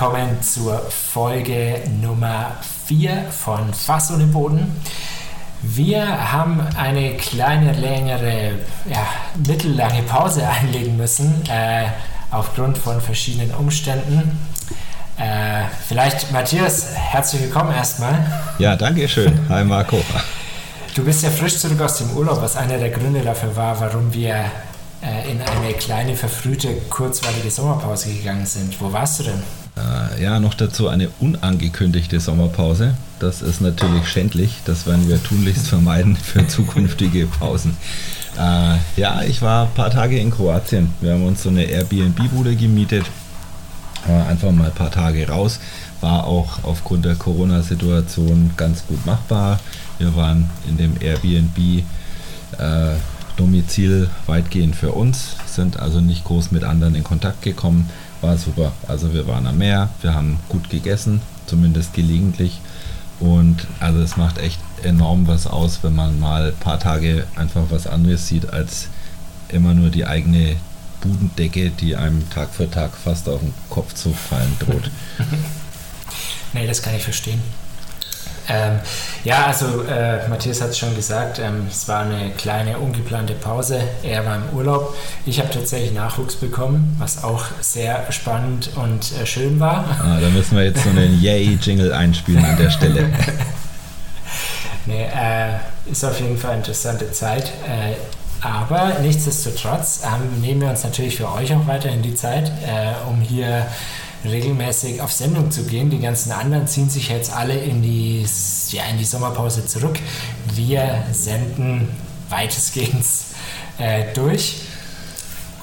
Willkommen zur Folge Nummer 4 von Fass ohne Boden. Wir haben eine kleine, längere, ja, mittellange Pause einlegen müssen, äh, aufgrund von verschiedenen Umständen. Äh, vielleicht, Matthias, herzlich willkommen erstmal. Ja, danke schön. Hi Marco. Du bist ja frisch zurück aus dem Urlaub, was einer der Gründe dafür war, warum wir äh, in eine kleine, verfrühte, kurzweilige Sommerpause gegangen sind. Wo warst du denn? Äh, ja, noch dazu eine unangekündigte Sommerpause. Das ist natürlich schändlich. Das werden wir tunlichst vermeiden für zukünftige Pausen. Äh, ja, ich war ein paar Tage in Kroatien. Wir haben uns so eine Airbnb-Bude gemietet. einfach mal ein paar Tage raus. War auch aufgrund der Corona-Situation ganz gut machbar. Wir waren in dem Airbnb äh, Domizil weitgehend für uns, sind also nicht groß mit anderen in Kontakt gekommen. War super. Also wir waren am Meer, wir haben gut gegessen, zumindest gelegentlich. Und also es macht echt enorm was aus, wenn man mal ein paar Tage einfach was anderes sieht, als immer nur die eigene Budendecke, die einem Tag für Tag fast auf den Kopf zu fallen droht. nee, das kann ich verstehen. Ähm, ja, also äh, Matthias hat es schon gesagt, ähm, es war eine kleine ungeplante Pause. Er war im Urlaub. Ich habe tatsächlich Nachwuchs bekommen, was auch sehr spannend und äh, schön war. Ah, da müssen wir jetzt so einen Yay-Jingle einspielen an der Stelle. nee, äh, ist auf jeden Fall eine interessante Zeit. Äh, aber nichtsdestotrotz ähm, nehmen wir uns natürlich für euch auch weiterhin die Zeit, äh, um hier regelmäßig auf Sendung zu gehen. Die ganzen anderen ziehen sich jetzt alle in die, ja, in die Sommerpause zurück. Wir senden weitestgehend äh, durch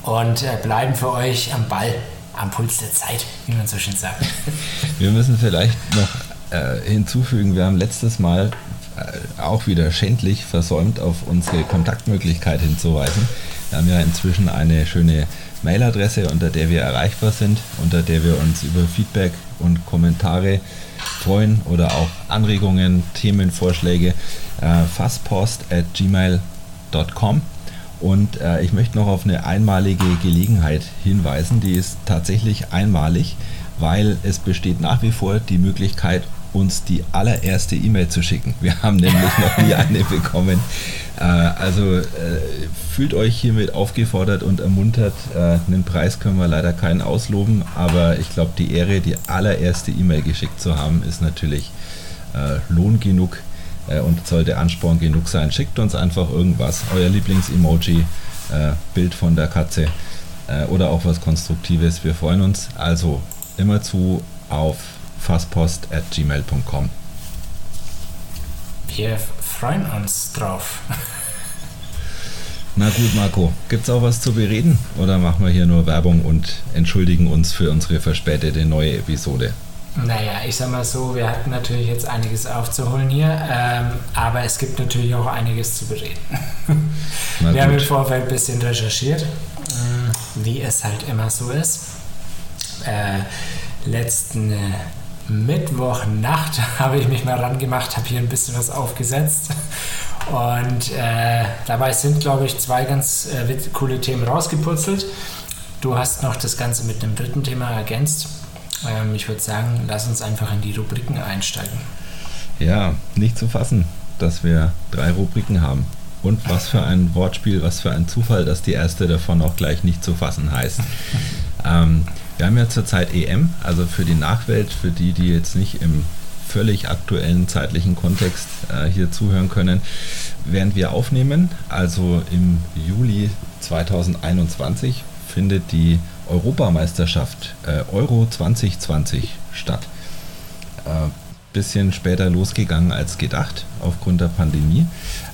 und äh, bleiben für euch am Ball, am Puls der Zeit, wie man so schön sagt. Wir müssen vielleicht noch äh, hinzufügen, wir haben letztes Mal äh, auch wieder schändlich versäumt, auf unsere Kontaktmöglichkeit hinzuweisen. Wir haben ja inzwischen eine schöne Mailadresse, unter der wir erreichbar sind, unter der wir uns über Feedback und Kommentare freuen oder auch Anregungen, Themenvorschläge. Äh, fasspost at gmail.com. Und äh, ich möchte noch auf eine einmalige Gelegenheit hinweisen, die ist tatsächlich einmalig, weil es besteht nach wie vor die Möglichkeit, uns die allererste E-Mail zu schicken. Wir haben nämlich noch nie eine bekommen. Äh, also äh, fühlt euch hiermit aufgefordert und ermuntert. Äh, einen Preis können wir leider keinen ausloben, aber ich glaube, die Ehre, die allererste E-Mail geschickt zu haben, ist natürlich Lohn genug und sollte Ansporn genug sein. Schickt uns einfach irgendwas, euer Lieblings-Emoji, Bild von der Katze oder auch was Konstruktives. Wir freuen uns. Also immer zu auf fasspost at gmail.com. Wir freuen uns drauf. Na gut, Marco, gibt es auch was zu bereden oder machen wir hier nur Werbung und entschuldigen uns für unsere verspätete neue Episode? Naja, ich sag mal so, wir hatten natürlich jetzt einiges aufzuholen hier, ähm, aber es gibt natürlich auch einiges zu bereden. wir haben im Vorfeld ein bisschen recherchiert, äh, wie es halt immer so ist. Äh, letzten äh, Mittwochnacht habe ich mich mal rangemacht, habe hier ein bisschen was aufgesetzt. Und äh, dabei sind, glaube ich, zwei ganz äh, coole Themen rausgeputzelt. Du hast noch das Ganze mit einem dritten Thema ergänzt. Ähm, ich würde sagen, lass uns einfach in die Rubriken einsteigen. Ja, nicht zu fassen, dass wir drei Rubriken haben. Und was für ein Wortspiel, was für ein Zufall, dass die erste davon auch gleich nicht zu fassen heißt. ähm, wir haben ja zurzeit EM, also für die Nachwelt, für die, die jetzt nicht im völlig aktuellen zeitlichen Kontext äh, hier zuhören können, während wir aufnehmen, also im Juli 2021, findet die Europameisterschaft äh, Euro 2020 statt. Äh, bisschen später losgegangen als gedacht aufgrund der Pandemie.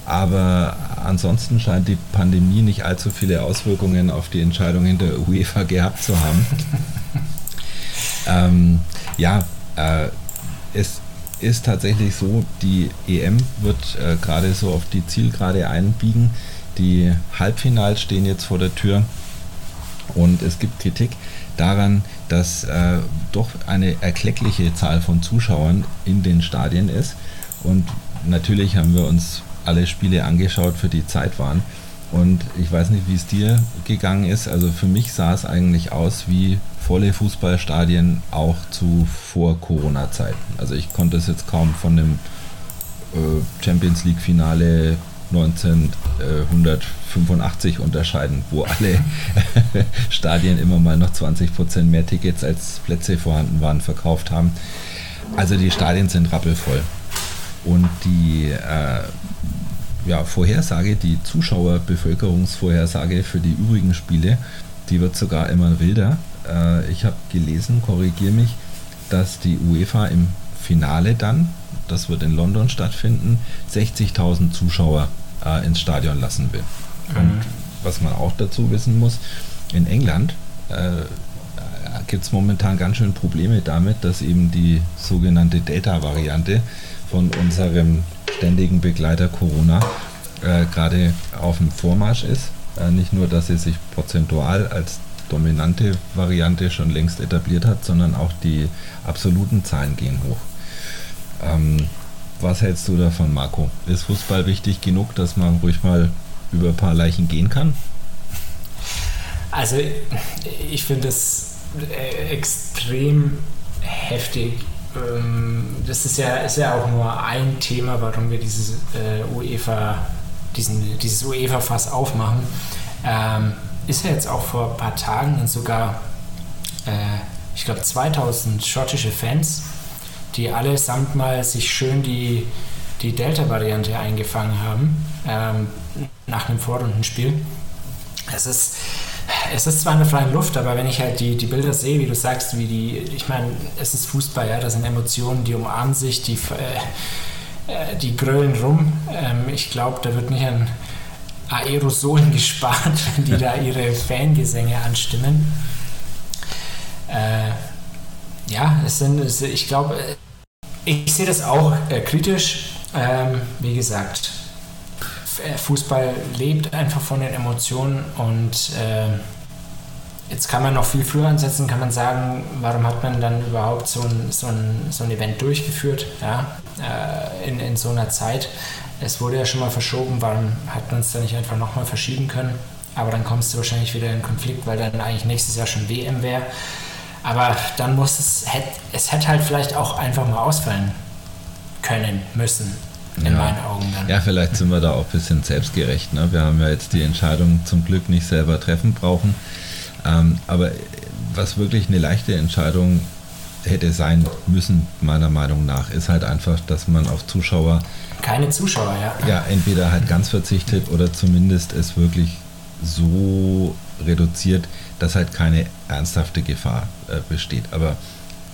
Aber ansonsten scheint die Pandemie nicht allzu viele Auswirkungen auf die Entscheidungen der UEFA gehabt zu haben. ähm, ja, äh, es ist tatsächlich so, die EM wird äh, gerade so auf die Zielgerade einbiegen. Die Halbfinals stehen jetzt vor der Tür und es gibt Kritik daran, dass äh, doch eine erkleckliche Zahl von Zuschauern in den Stadien ist. Und natürlich haben wir uns alle Spiele angeschaut, für die Zeit waren. Und ich weiß nicht, wie es dir gegangen ist. Also für mich sah es eigentlich aus wie volle Fußballstadien auch zu vor Corona-Zeiten. Also ich konnte es jetzt kaum von dem äh, Champions League-Finale 1985 unterscheiden, wo alle Stadien immer mal noch 20% mehr Tickets als Plätze vorhanden waren, verkauft haben. Also die Stadien sind rappelvoll. Und die äh, ja, Vorhersage, die Zuschauerbevölkerungsvorhersage für die übrigen Spiele, die wird sogar immer wilder. Äh, ich habe gelesen, korrigiere mich, dass die UEFA im Finale dann, das wird in London stattfinden, 60.000 Zuschauer äh, ins Stadion lassen will. Mhm. Und was man auch dazu wissen muss, in England äh, gibt es momentan ganz schön Probleme damit, dass eben die sogenannte Delta-Variante von unserem ständigen Begleiter Corona äh, gerade auf dem Vormarsch ist. Äh, nicht nur, dass sie sich prozentual als dominante Variante schon längst etabliert hat, sondern auch die absoluten Zahlen gehen hoch. Ähm, was hältst du davon, Marco? Ist Fußball wichtig genug, dass man ruhig mal über ein paar Leichen gehen kann? Also ich finde es äh, extrem heftig. Ähm, das ist ja, ist ja auch nur ein Thema, warum wir dieses äh, UEFA, diesen, dieses UEFA-Fass aufmachen. Ähm, ist ja jetzt auch vor ein paar Tagen und sogar, äh, ich glaube, 2000 schottische Fans die allesamt mal sich schön die, die Delta-Variante eingefangen haben ähm, nach einem Vorrundenspiel. Es ist, es ist zwar in der freien Luft, aber wenn ich halt die, die Bilder sehe, wie du sagst, wie die, ich meine, es ist Fußball, ja, das sind Emotionen, die umarmen sich, die, äh, äh die grölen rum. Ähm, ich glaube, da wird nicht an Aerosolen gespart, die da ihre Fangesänge anstimmen. Äh, ja, es sind, ich glaube, ich sehe das auch äh, kritisch. Ähm, wie gesagt, äh, Fußball lebt einfach von den Emotionen und äh, jetzt kann man noch viel früher ansetzen, kann man sagen, warum hat man dann überhaupt so ein, so ein, so ein Event durchgeführt ja, äh, in, in so einer Zeit. Es wurde ja schon mal verschoben, warum hat man es dann nicht einfach nochmal verschieben können? Aber dann kommst du wahrscheinlich wieder in Konflikt, weil dann eigentlich nächstes Jahr schon WM wäre. Aber dann muss es, es hätte halt vielleicht auch einfach mal ausfallen können, müssen, in ja. meinen Augen dann. Ja, vielleicht sind wir da auch ein bisschen selbstgerecht. Ne? Wir haben ja jetzt die Entscheidung zum Glück nicht selber treffen brauchen. Ähm, aber was wirklich eine leichte Entscheidung hätte sein müssen, meiner Meinung nach, ist halt einfach, dass man auf Zuschauer. Keine Zuschauer, ja. Ja, entweder halt ganz verzichtet oder zumindest es wirklich so reduziert, dass halt keine ernsthafte Gefahr äh, besteht. Aber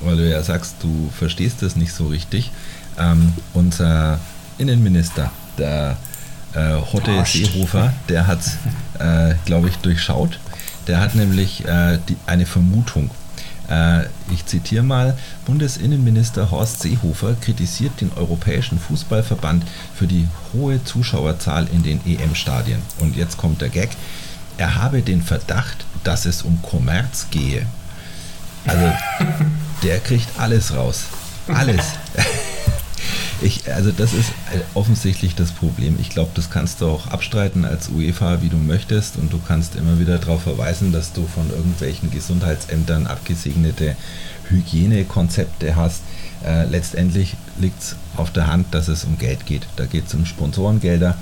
weil du ja sagst, du verstehst das nicht so richtig, ähm, unser Innenminister, der äh, Hotte Arscht. Seehofer, der hat es, äh, glaube ich, durchschaut. Der hat nämlich äh, die, eine Vermutung. Äh, ich zitiere mal, Bundesinnenminister Horst Seehofer kritisiert den Europäischen Fußballverband für die hohe Zuschauerzahl in den EM-Stadien. Und jetzt kommt der Gag er habe den Verdacht, dass es um Kommerz gehe. Also der kriegt alles raus. Alles. Ich, also das ist offensichtlich das Problem. Ich glaube, das kannst du auch abstreiten als UEFA, wie du möchtest. Und du kannst immer wieder darauf verweisen, dass du von irgendwelchen Gesundheitsämtern abgesegnete Hygienekonzepte hast. Äh, letztendlich liegt es auf der Hand, dass es um Geld geht. Da geht es um Sponsorengelder.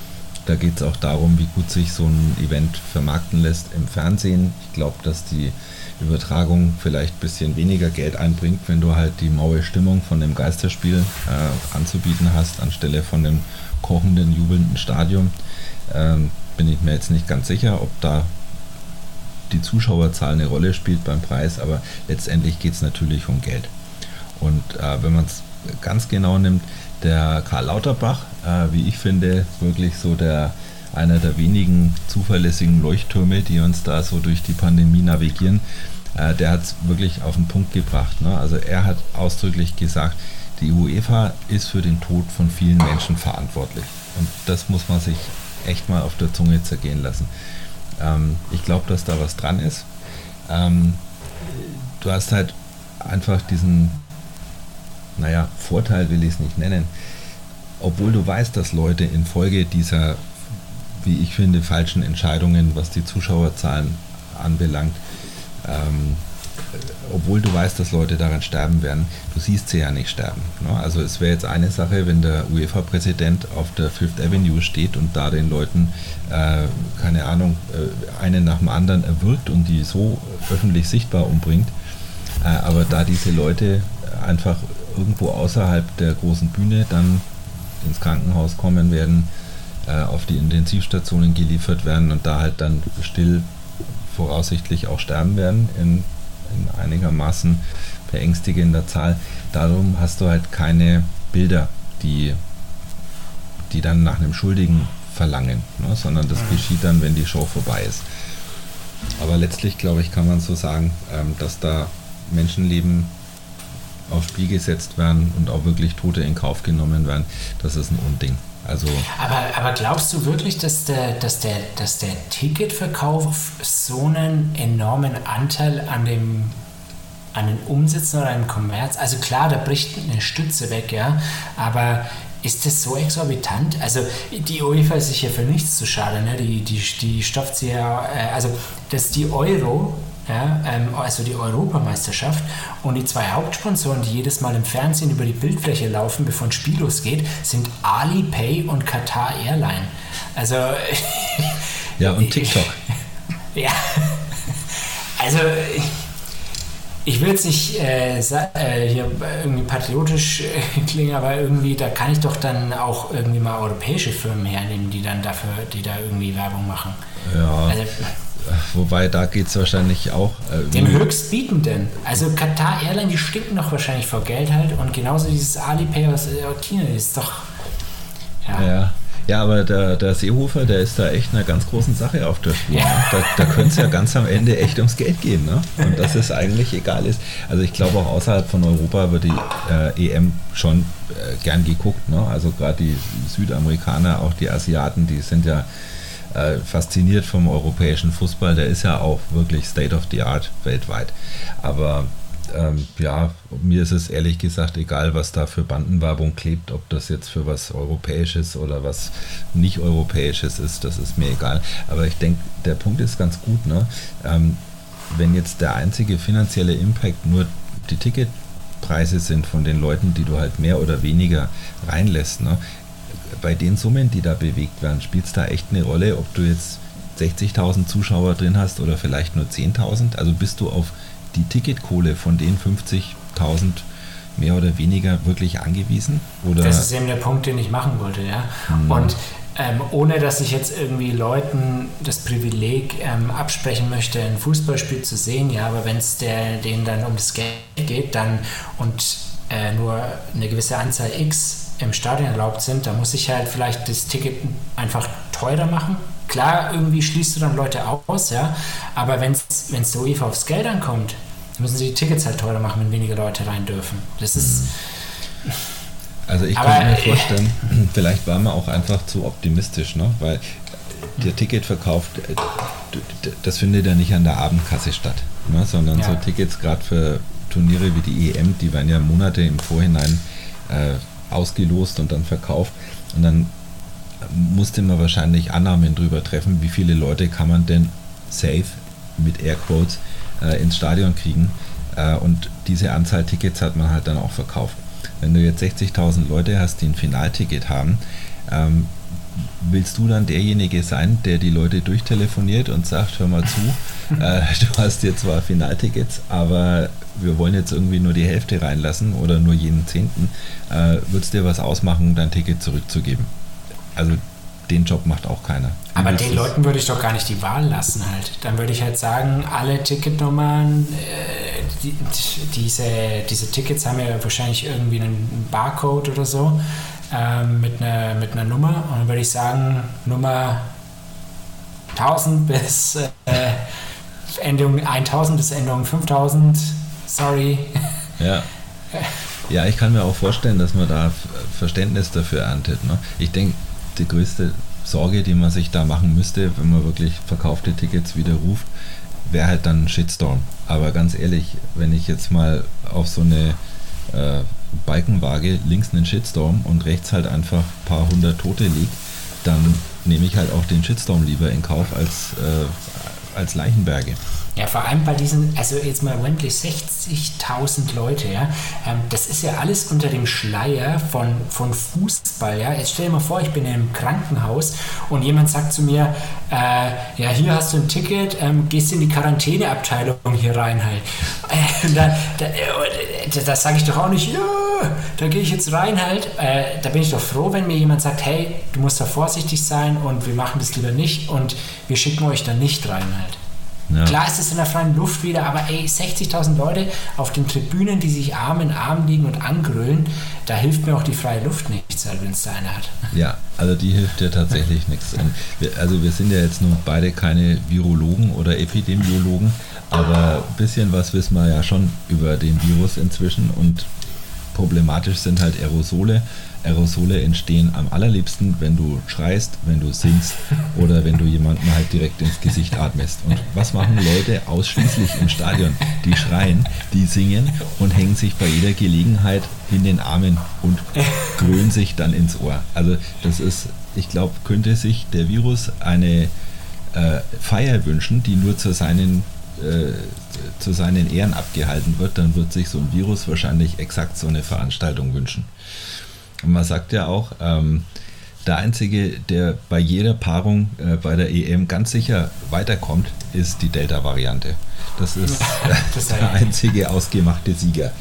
Da geht es auch darum, wie gut sich so ein Event vermarkten lässt im Fernsehen. Ich glaube, dass die Übertragung vielleicht ein bisschen weniger Geld einbringt, wenn du halt die maue Stimmung von dem Geisterspiel äh, anzubieten hast, anstelle von dem kochenden, jubelnden Stadion. Ähm, bin ich mir jetzt nicht ganz sicher, ob da die Zuschauerzahl eine Rolle spielt beim Preis, aber letztendlich geht es natürlich um Geld. Und äh, wenn man es ganz genau nimmt, der Karl Lauterbach, äh, wie ich finde, wirklich so der einer der wenigen zuverlässigen Leuchttürme, die uns da so durch die Pandemie navigieren. Äh, der hat es wirklich auf den Punkt gebracht. Ne? Also er hat ausdrücklich gesagt, die UEFA ist für den Tod von vielen Menschen verantwortlich. Und das muss man sich echt mal auf der Zunge zergehen lassen. Ähm, ich glaube, dass da was dran ist. Ähm, du hast halt einfach diesen naja, Vorteil will ich es nicht nennen, obwohl du weißt, dass Leute infolge dieser wie ich finde, falschen Entscheidungen, was die Zuschauerzahlen anbelangt. Ähm, obwohl du weißt, dass Leute daran sterben werden, du siehst sie ja nicht sterben. Ne? Also es wäre jetzt eine Sache, wenn der UEFA-Präsident auf der Fifth Avenue steht und da den Leuten, äh, keine Ahnung, äh, einen nach dem anderen erwürgt und die so öffentlich sichtbar umbringt. Äh, aber da diese Leute einfach irgendwo außerhalb der großen Bühne dann ins Krankenhaus kommen werden, äh, auf die Intensivstationen geliefert werden und da halt dann still voraussichtlich auch sterben werden in in einigermaßen beängstigender Zahl. Darum hast du halt keine Bilder, die, die dann nach einem Schuldigen verlangen, ne? sondern das geschieht dann, wenn die Show vorbei ist. Aber letztlich, glaube ich, kann man so sagen, ähm, dass da Menschenleben aufs Spiel gesetzt werden und auch wirklich Tote in Kauf genommen werden, das ist ein Unding. Also aber, aber glaubst du wirklich, dass der, dass, der, dass der Ticketverkauf so einen enormen Anteil an dem an den Umsätzen oder an Kommerz? Also klar, da bricht eine Stütze weg, ja, aber ist das so exorbitant? Also die UEFA ist sich ja für nichts zu schade, ne? Die, die, die stopft sie ja, äh, also dass die Euro ja, ähm, also die Europameisterschaft. Und die zwei Hauptsponsoren, die jedes Mal im Fernsehen über die Bildfläche laufen, bevor ein Spiel losgeht, sind Alipay und Qatar Airline. Also. ja, und TikTok. ja. Also. Ich will jetzt nicht äh, äh, hier irgendwie patriotisch äh, klingen, aber irgendwie, da kann ich doch dann auch irgendwie mal europäische Firmen hernehmen, die dann dafür, die da irgendwie Werbung machen. Ja. Also, Wobei, da geht es wahrscheinlich auch. Äh, Den höchstbietenden. Also Qatar Airline, die stinken doch wahrscheinlich vor Geld halt. Und genauso dieses Alipay, was China äh, ist doch. Ja. ja. Ja, aber der, der Seehofer, der ist da echt einer ganz großen Sache auf der Spur. Ja. Ne? Da, da könnte es ja ganz am Ende echt ums Geld gehen. Ne? Und dass es eigentlich egal ist. Also ich glaube auch außerhalb von Europa wird die äh, EM schon äh, gern geguckt. Ne? Also gerade die Südamerikaner, auch die Asiaten, die sind ja äh, fasziniert vom europäischen Fußball. Der ist ja auch wirklich State of the Art weltweit. Aber ähm, ja, mir ist es ehrlich gesagt egal, was da für Bandenwerbung klebt, ob das jetzt für was Europäisches oder was nicht Europäisches ist, das ist mir egal. Aber ich denke, der Punkt ist ganz gut, ne? Ähm, wenn jetzt der einzige finanzielle Impact nur die Ticketpreise sind von den Leuten, die du halt mehr oder weniger reinlässt, ne? Bei den Summen, die da bewegt werden, spielt es da echt eine Rolle, ob du jetzt 60.000 Zuschauer drin hast oder vielleicht nur 10.000? Also bist du auf die Ticketkohle von den 50.000 mehr oder weniger wirklich angewiesen? Oder? Das ist eben der Punkt, den ich machen wollte, ja. Hm. Und ähm, ohne dass ich jetzt irgendwie Leuten das Privileg ähm, absprechen möchte, ein Fußballspiel zu sehen, ja, aber wenn es denen dann um das Geld geht, dann und äh, nur eine gewisse Anzahl X im Stadion erlaubt sind, da muss ich halt vielleicht das Ticket einfach teurer machen. Klar, irgendwie schließt du dann Leute aus, ja, aber wenn es der UEFA aufs Geld ankommt, müssen sie die Tickets halt teurer machen, wenn weniger Leute rein dürfen. Das ist. Also ich kann mir vorstellen, äh, vielleicht waren wir auch einfach zu optimistisch, ne? weil der Ticketverkauf, das findet ja nicht an der Abendkasse statt, ne? sondern ja. so Tickets gerade für Turniere wie die EM, die werden ja Monate im Vorhinein äh, ausgelost und dann verkauft. Und dann musste man wahrscheinlich Annahmen drüber treffen, wie viele Leute kann man denn safe mit Airquotes äh, ins Stadion kriegen. Äh, und diese Anzahl Tickets hat man halt dann auch verkauft. Wenn du jetzt 60.000 Leute hast, die ein Finalticket haben, ähm, willst du dann derjenige sein, der die Leute durchtelefoniert und sagt, hör mal zu, äh, du hast hier zwar Finaltickets, aber wir wollen jetzt irgendwie nur die Hälfte reinlassen oder nur jeden Zehnten, äh, wird es dir was ausmachen, dein Ticket zurückzugeben? Also den Job macht auch keiner. Aber den Leuten würde ich doch gar nicht die Wahl lassen halt. Dann würde ich halt sagen, alle Ticketnummern, äh, die, diese, diese Tickets haben ja wahrscheinlich irgendwie einen Barcode oder so äh, mit, einer, mit einer Nummer. Und dann würde ich sagen, Nummer 1000 bis äh, Endung 1000 bis Endung 5000 sorry. Ja. Ja, ich kann mir auch vorstellen, dass man da Verständnis dafür erntet. Ne? Ich denke, die größte Sorge, die man sich da machen müsste, wenn man wirklich verkaufte Tickets widerruft, wäre halt dann ein Shitstorm. Aber ganz ehrlich, wenn ich jetzt mal auf so eine äh, Balkenwaage links einen Shitstorm und rechts halt einfach ein paar hundert Tote liegt, dann nehme ich halt auch den Shitstorm lieber in Kauf als, äh, als Leichenberge. Ja, vor allem bei diesen, also jetzt mal Wembley 60.000 Leute, ja, ähm, das ist ja alles unter dem Schleier von, von Fußball, ja. Jetzt stell dir mal vor, ich bin in einem Krankenhaus und jemand sagt zu mir, äh, ja, hier hast du ein Ticket, ähm, gehst in die Quarantäneabteilung hier rein halt. Äh, da, da, äh, da sage ich doch auch nicht, ja, da gehe ich jetzt rein halt. Äh, da bin ich doch froh, wenn mir jemand sagt, hey, du musst da vorsichtig sein und wir machen das lieber nicht und wir schicken euch da nicht rein halt. Ja. Klar ist es in der freien Luft wieder, aber ey, 60.000 Leute auf den Tribünen, die sich Arm in Arm liegen und angrüllen, da hilft mir auch die freie Luft nichts, halt, wenn es da eine hat. Ja, also die hilft dir tatsächlich nichts. Wir, also wir sind ja jetzt nun beide keine Virologen oder Epidemiologen, aber ein bisschen was wissen wir ja schon über den Virus inzwischen und problematisch sind halt Aerosole. Aerosole entstehen am allerliebsten, wenn du schreist, wenn du singst oder wenn du jemanden halt direkt ins Gesicht atmest. Und was machen Leute ausschließlich im Stadion? Die schreien, die singen und hängen sich bei jeder Gelegenheit in den Armen und grölen sich dann ins Ohr. Also das ist, ich glaube, könnte sich der Virus eine äh, Feier wünschen, die nur zu seinen äh, zu seinen Ehren abgehalten wird, dann wird sich so ein Virus wahrscheinlich exakt so eine Veranstaltung wünschen. Und man sagt ja auch, ähm, der Einzige, der bei jeder Paarung äh, bei der EM ganz sicher weiterkommt, ist die Delta-Variante. Das ist äh, das der einzige ausgemachte Sieger.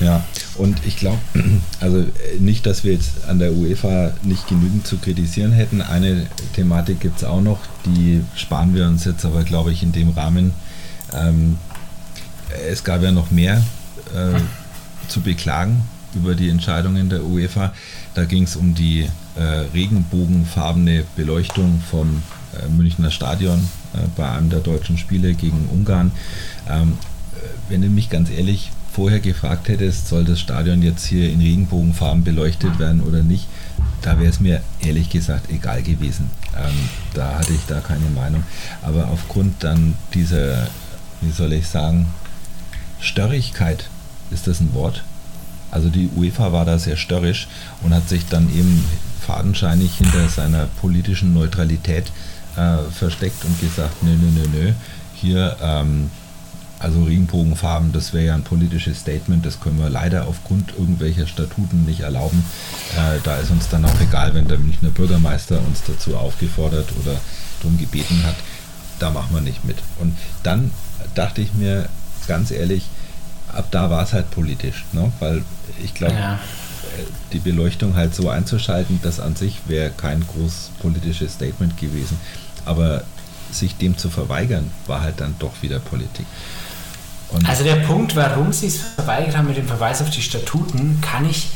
Ja, und ich glaube, also äh, nicht, dass wir jetzt an der UEFA nicht genügend zu kritisieren hätten. Eine Thematik gibt es auch noch, die sparen wir uns jetzt aber, glaube ich, in dem Rahmen. Ähm, es gab ja noch mehr. Äh, zu beklagen über die Entscheidungen der UEFA. Da ging es um die äh, regenbogenfarbene Beleuchtung vom äh, Münchner Stadion äh, bei einem der deutschen Spiele gegen Ungarn. Ähm, äh, wenn du mich ganz ehrlich vorher gefragt hättest, soll das Stadion jetzt hier in Regenbogenfarben beleuchtet werden oder nicht, da wäre es mir ehrlich gesagt egal gewesen. Ähm, da hatte ich da keine Meinung. Aber aufgrund dann dieser, wie soll ich sagen, Störrigkeit ist das ein Wort? Also die UEFA war da sehr störrisch und hat sich dann eben fadenscheinig hinter seiner politischen Neutralität äh, versteckt und gesagt, nö, nö, nö, nö, hier, ähm, also Regenbogenfarben, das wäre ja ein politisches Statement, das können wir leider aufgrund irgendwelcher Statuten nicht erlauben. Äh, da ist uns dann auch egal, wenn der Münchner Bürgermeister uns dazu aufgefordert oder darum gebeten hat, da machen wir nicht mit. Und dann dachte ich mir ganz ehrlich, ab da war es halt politisch, ne? weil ich glaube, ja. Äh, die Beleuchtung halt so einzuschalten, das an sich wäre kein groß politisches Statement gewesen. Aber sich dem zu verweigern, war halt dann doch wieder Politik. Und also der Punkt, warum sie es verweigert haben mit dem Verweis auf die Statuten, kann ich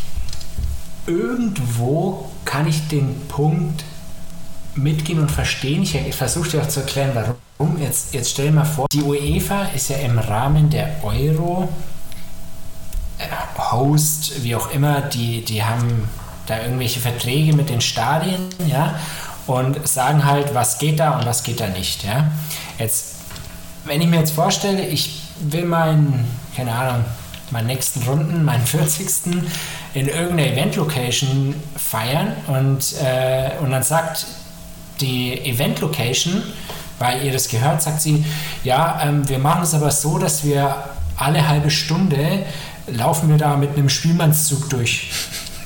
irgendwo, kann ich den Punkt mitgehen und verstehen. Ich, ich versuche dir auch zu erklären, warum. Jetzt, jetzt stell dir mal vor, die UEFA ist ja im Rahmen der Euro äh, Host, wie auch immer, die, die haben da irgendwelche Verträge mit den Stadien, ja, und sagen halt, was geht da und was geht da nicht, ja. Jetzt, wenn ich mir jetzt vorstelle, ich will meinen, keine Ahnung, meinen nächsten Runden, meinen 40. in irgendeiner Event-Location feiern und, äh, und dann sagt die Event-Location, weil ihr das gehört, sagt sie, ja, ähm, wir machen es aber so, dass wir alle halbe Stunde laufen wir da mit einem Spielmannszug durch.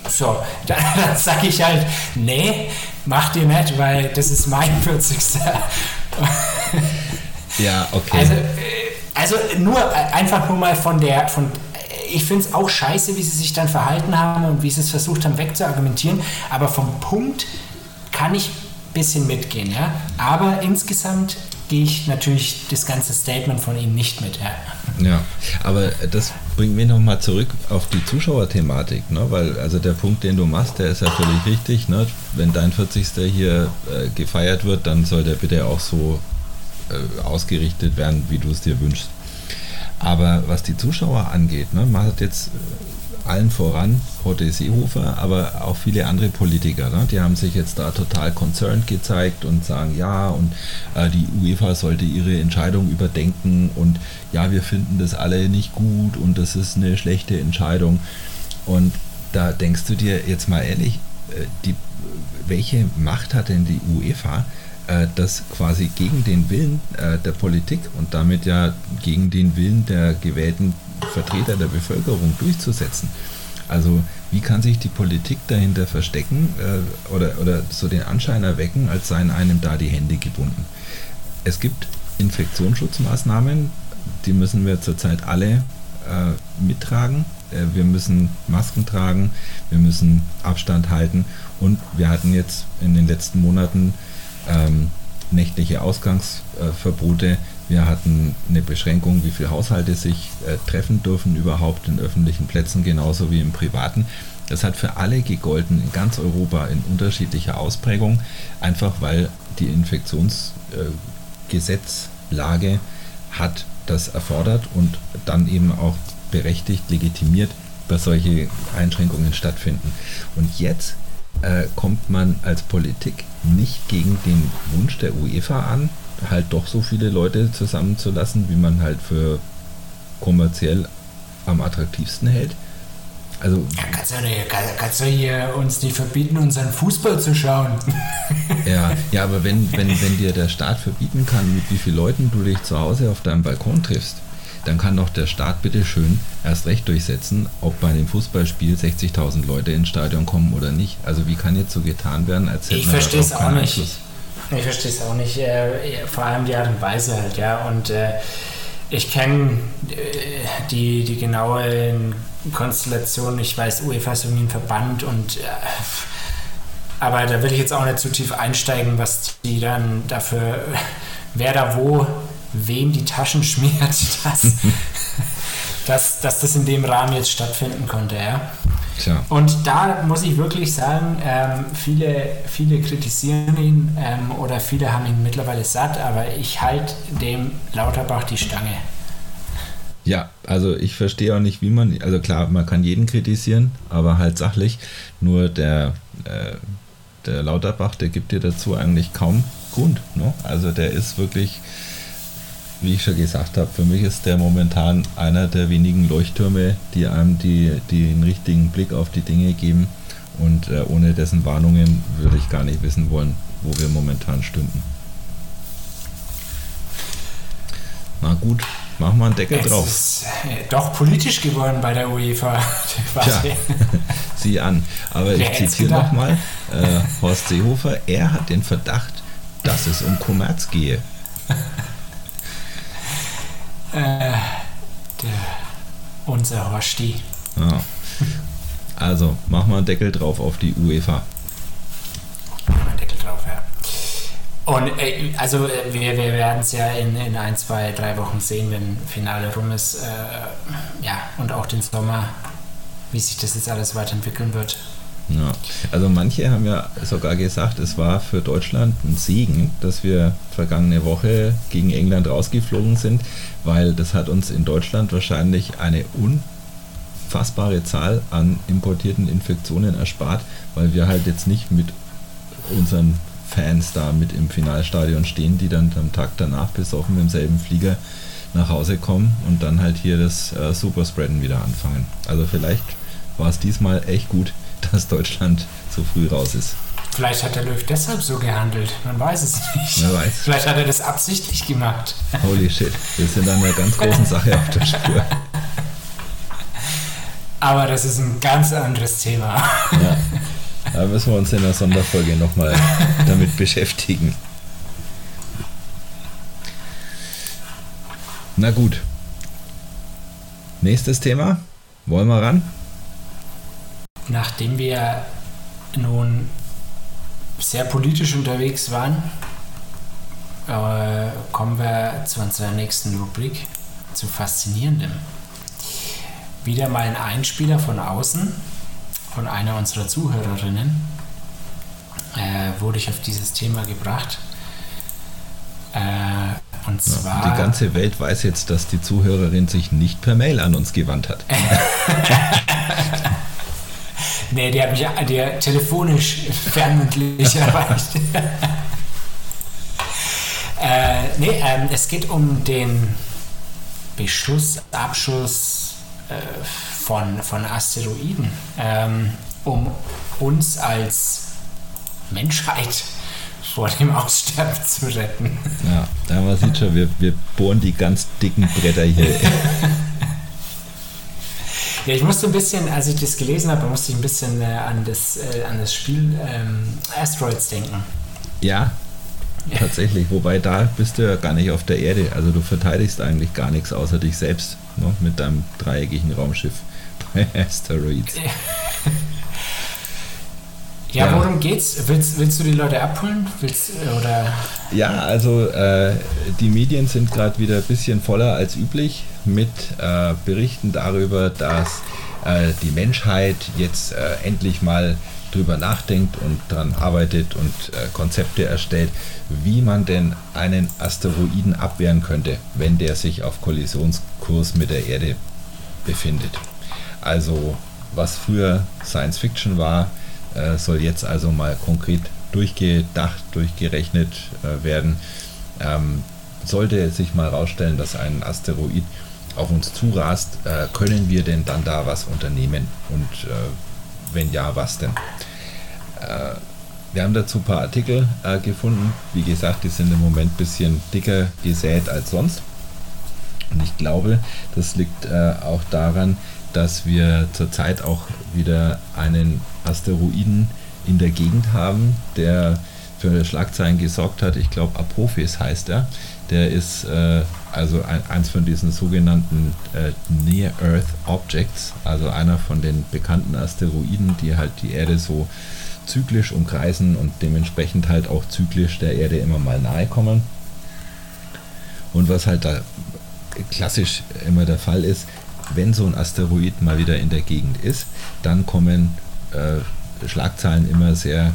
So, dann, dann sage ich halt, nee, macht ihr nicht, weil das ist mein 40. ja, okay. Also, also nur äh, einfach nur mal von der, von ich finde es auch scheiße, wie sie sich dann verhalten haben und wie sie es versucht haben wegzuargumentieren, aber vom Punkt kann ich bisschen mitgehen, ja. Aber insgesamt gehe ich natürlich das ganze Statement von ihm nicht mit. Ja, ja aber das bringt mich nochmal zurück auf die Zuschauerthematik, ne? weil also der Punkt, den du machst, der ist ja völlig richtig. Ne? Wenn dein 40. hier äh, gefeiert wird, dann soll der bitte auch so äh, ausgerichtet werden, wie du es dir wünschst. Aber was die Zuschauer angeht, ne, man hat jetzt allen voran Horte Seehofer, aber auch viele andere Politiker. Ne? Die haben sich jetzt da total concerned gezeigt und sagen, ja, und äh, die UEFA sollte ihre Entscheidung überdenken und ja, wir finden das alle nicht gut und das ist eine schlechte Entscheidung. Und da denkst du dir jetzt mal ehrlich, äh, die, welche Macht hat denn die UEFA, äh, das quasi gegen den Willen äh, der Politik und damit ja gegen den Willen der gewählten Vertreter der Bevölkerung durchzusetzen? Also wie kann sich die Politik dahinter verstecken äh, oder, oder so den Anschein erwecken, als seien einem da die Hände gebunden? Es gibt Infektionsschutzmaßnahmen, die müssen wir zurzeit alle äh, mittragen. Äh, wir müssen Masken tragen, wir müssen Abstand halten und wir hatten jetzt in den letzten Monaten ähm, nächtliche Ausgangsverbote. Wir hatten eine Beschränkung, wie viele Haushalte sich äh, treffen dürfen überhaupt in öffentlichen Plätzen, genauso wie im privaten. Das hat für alle gegolten in ganz Europa in unterschiedlicher Ausprägung, einfach weil die Infektionsgesetzlage äh, hat das erfordert und dann eben auch berechtigt, legitimiert, dass solche Einschränkungen stattfinden. Und jetzt äh, kommt man als Politik nicht gegen den Wunsch der UEFA an, halt doch so viele Leute zusammenzulassen, wie man halt für kommerziell am attraktivsten hält. Also, ja, kannst, du nicht, kannst du hier uns nicht verbieten, unseren Fußball zu schauen? ja, ja, aber wenn, wenn, wenn dir der Staat verbieten kann, mit wie vielen Leuten du dich zu Hause auf deinem Balkon triffst, dann kann doch der Staat bitte schön erst recht durchsetzen, ob bei einem Fußballspiel 60.000 Leute ins Stadion kommen oder nicht. Also wie kann jetzt so getan werden, als hätte ich man verstehe es auch nicht. Einfluss? Ich verstehe es auch nicht. Äh, vor allem die Art und Weise halt, ja. Und äh, ich kenne äh, die, die genaue Konstellation. Ich weiß, UEFA ist irgendwie ein Verband und äh, aber da will ich jetzt auch nicht zu tief einsteigen, was die dann dafür, wer da wo wem die Taschen schmiert, dass, dass, dass das in dem Rahmen jetzt stattfinden konnte. Ja? Tja. Und da muss ich wirklich sagen, ähm, viele, viele kritisieren ihn ähm, oder viele haben ihn mittlerweile satt, aber ich halte dem Lauterbach die Stange. Ja, also ich verstehe auch nicht, wie man, also klar, man kann jeden kritisieren, aber halt sachlich. Nur der, äh, der Lauterbach, der gibt dir dazu eigentlich kaum Grund. Ne? Also der ist wirklich wie ich schon gesagt habe, für mich ist der momentan einer der wenigen Leuchttürme, die einem die, die den richtigen Blick auf die Dinge geben. Und äh, ohne dessen Warnungen würde ich gar nicht wissen wollen, wo wir momentan stünden. Na gut, machen wir einen Deckel es drauf. Ist äh, doch politisch geworden bei der UEFA. Tja, sieh an. Aber ich zitiere nochmal äh, Horst Seehofer. Er hat den Verdacht, dass es um Kommerz gehe. Äh, der, unser Horsti. Ja. Also, mach mal einen Deckel drauf auf die UEFA. Mach mal einen Deckel drauf, ja. Und äh, also äh, wir, wir werden es ja in, in ein, zwei, drei Wochen sehen, wenn Finale rum ist. Äh, ja, und auch den Sommer, wie sich das jetzt alles weiterentwickeln wird. Ja, also manche haben ja sogar gesagt, es war für Deutschland ein Segen, dass wir vergangene Woche gegen England rausgeflogen sind, weil das hat uns in Deutschland wahrscheinlich eine unfassbare Zahl an importierten Infektionen erspart, weil wir halt jetzt nicht mit unseren Fans da mit im Finalstadion stehen, die dann am Tag danach besoffen im selben Flieger nach Hause kommen und dann halt hier das äh, Superspreaden wieder anfangen. Also vielleicht war es diesmal echt gut, dass Deutschland so früh raus ist. Vielleicht hat der Löw deshalb so gehandelt. Man weiß es nicht. Wer weiß. Vielleicht hat er das absichtlich gemacht. Holy shit. Wir sind an einer ganz großen Sache auf der Spur. Aber das ist ein ganz anderes Thema. Ja. Da müssen wir uns in der Sonderfolge nochmal damit beschäftigen. Na gut. Nächstes Thema. Wollen wir ran? Nachdem wir nun sehr politisch unterwegs waren, äh, kommen wir zu unserer nächsten Rubrik, zu Faszinierendem. Wieder mal ein Einspieler von außen, von einer unserer Zuhörerinnen, äh, wurde ich auf dieses Thema gebracht. Äh, und zwar. Ja, die ganze Welt weiß jetzt, dass die Zuhörerin sich nicht per Mail an uns gewandt hat. Nee, die hat mich hat telefonisch fernmündlich erreicht. äh, nee, ähm, es geht um den Beschuss, Abschuss, äh, von, von Asteroiden, ähm, um uns als Menschheit vor dem Aussterben zu retten. Ja, ja man sieht schon, wir, wir bohren die ganz dicken Bretter hier. ja, ich musste ein bisschen, als ich das gelesen habe, musste ich ein bisschen äh, an, das, äh, an das Spiel ähm, Asteroids denken. Ja, tatsächlich. Wobei da bist du ja gar nicht auf der Erde. Also du verteidigst eigentlich gar nichts außer dich selbst ne? mit deinem dreieckigen Raumschiff bei Asteroids. Ja, ja, worum geht's? Willst, willst du die Leute abholen? Willst, oder? Ja, also äh, die Medien sind gerade wieder ein bisschen voller als üblich mit äh, Berichten darüber, dass äh, die Menschheit jetzt äh, endlich mal drüber nachdenkt und daran arbeitet und äh, Konzepte erstellt, wie man denn einen Asteroiden abwehren könnte, wenn der sich auf Kollisionskurs mit der Erde befindet. Also was früher Science Fiction war, äh, soll jetzt also mal konkret durchgedacht, durchgerechnet äh, werden. Ähm, sollte sich mal herausstellen, dass ein Asteroid auf uns zurast, äh, können wir denn dann da was unternehmen? Und wenn ja, was denn? wir haben dazu ein paar Artikel gefunden. Wie gesagt, die sind im Moment ein bisschen dicker gesät als sonst. Und ich glaube, das liegt auch daran, dass wir zurzeit auch wieder einen Asteroiden in der Gegend haben, der für Schlagzeilen gesorgt hat. Ich glaube, Apophis heißt er. Der ist äh, also ein, eins von diesen sogenannten äh, Near Earth Objects, also einer von den bekannten Asteroiden, die halt die Erde so zyklisch umkreisen und dementsprechend halt auch zyklisch der Erde immer mal nahe kommen. Und was halt da klassisch immer der Fall ist, wenn so ein Asteroid mal wieder in der Gegend ist, dann kommen äh, Schlagzeilen immer sehr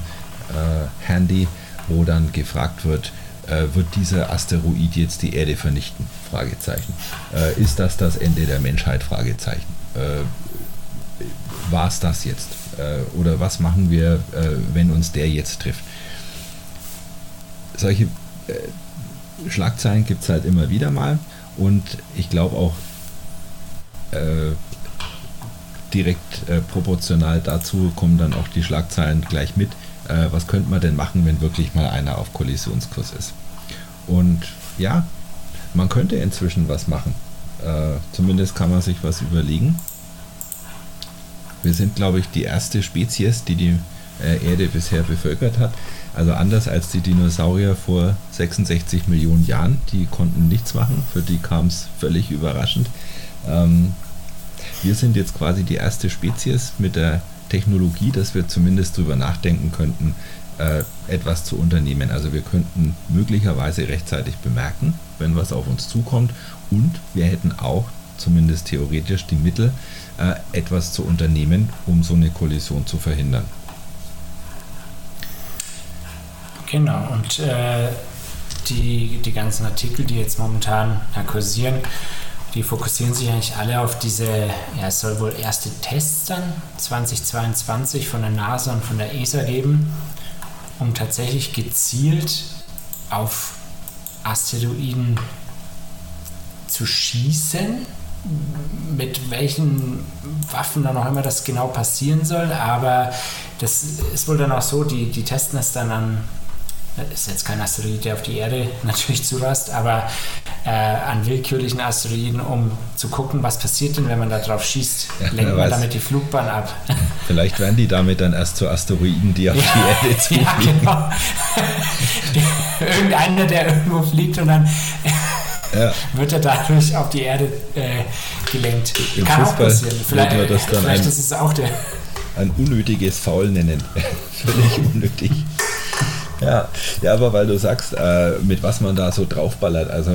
äh, handy, wo dann gefragt wird, äh, wird dieser Asteroid jetzt die Erde vernichten? Fragezeichen. Äh, ist das das Ende der Menschheit? Fragezeichen. Äh, War es das jetzt? Äh, oder was machen wir, wenn uns der jetzt trifft? Solche Schlagzeilen gibt es halt immer wieder mal und ich glaube auch äh, direkt äh, proportional dazu kommen dann auch die Schlagzeilen gleich mit. Äh, was könnte man denn machen, wenn wirklich mal einer auf Kollisionskurs ist? Und ja, man könnte inzwischen was machen. Äh, zumindest kann man sich was überlegen. Wir sind, glaube ich, die erste Spezies, die die äh, Erde bisher bevölkert hat. Also anders als die Dinosaurier vor 66 Millionen Jahren, die konnten nichts machen, für die kam es völlig überraschend. Ähm, wir sind jetzt quasi die erste Spezies mit der Technologie, dass wir zumindest darüber nachdenken könnten, äh, etwas zu unternehmen. Also wir könnten möglicherweise rechtzeitig bemerken, wenn was auf uns zukommt und wir hätten auch zumindest theoretisch die Mittel, äh, etwas zu unternehmen, um so eine Kollision zu verhindern. Genau, und äh, die, die ganzen Artikel, die jetzt momentan kursieren, die fokussieren sich eigentlich alle auf diese, ja, es soll wohl erste Tests dann 2022 von der NASA und von der ESA geben, um tatsächlich gezielt auf Asteroiden zu schießen. Mit welchen Waffen dann auch immer das genau passieren soll, aber das ist wohl dann auch so, die, die testen es dann an ist jetzt kein Asteroid, der auf die Erde natürlich zurast, aber äh, an willkürlichen Asteroiden, um zu gucken, was passiert denn, wenn man da drauf schießt. Ja, Lenkt man damit die Flugbahn ab. Vielleicht werden die damit dann erst zu Asteroiden, die auf ja, die Erde zufliegen. Ja, genau. Irgendeiner, der irgendwo fliegt und dann ja. wird er dadurch auf die Erde äh, gelenkt. Im Kann Fußball auch passieren. Vielleicht, das dann vielleicht ein, ist es auch der. Ein unnötiges Foul nennen. Völlig unnötig. Ja, ja, aber weil du sagst, äh, mit was man da so draufballert, also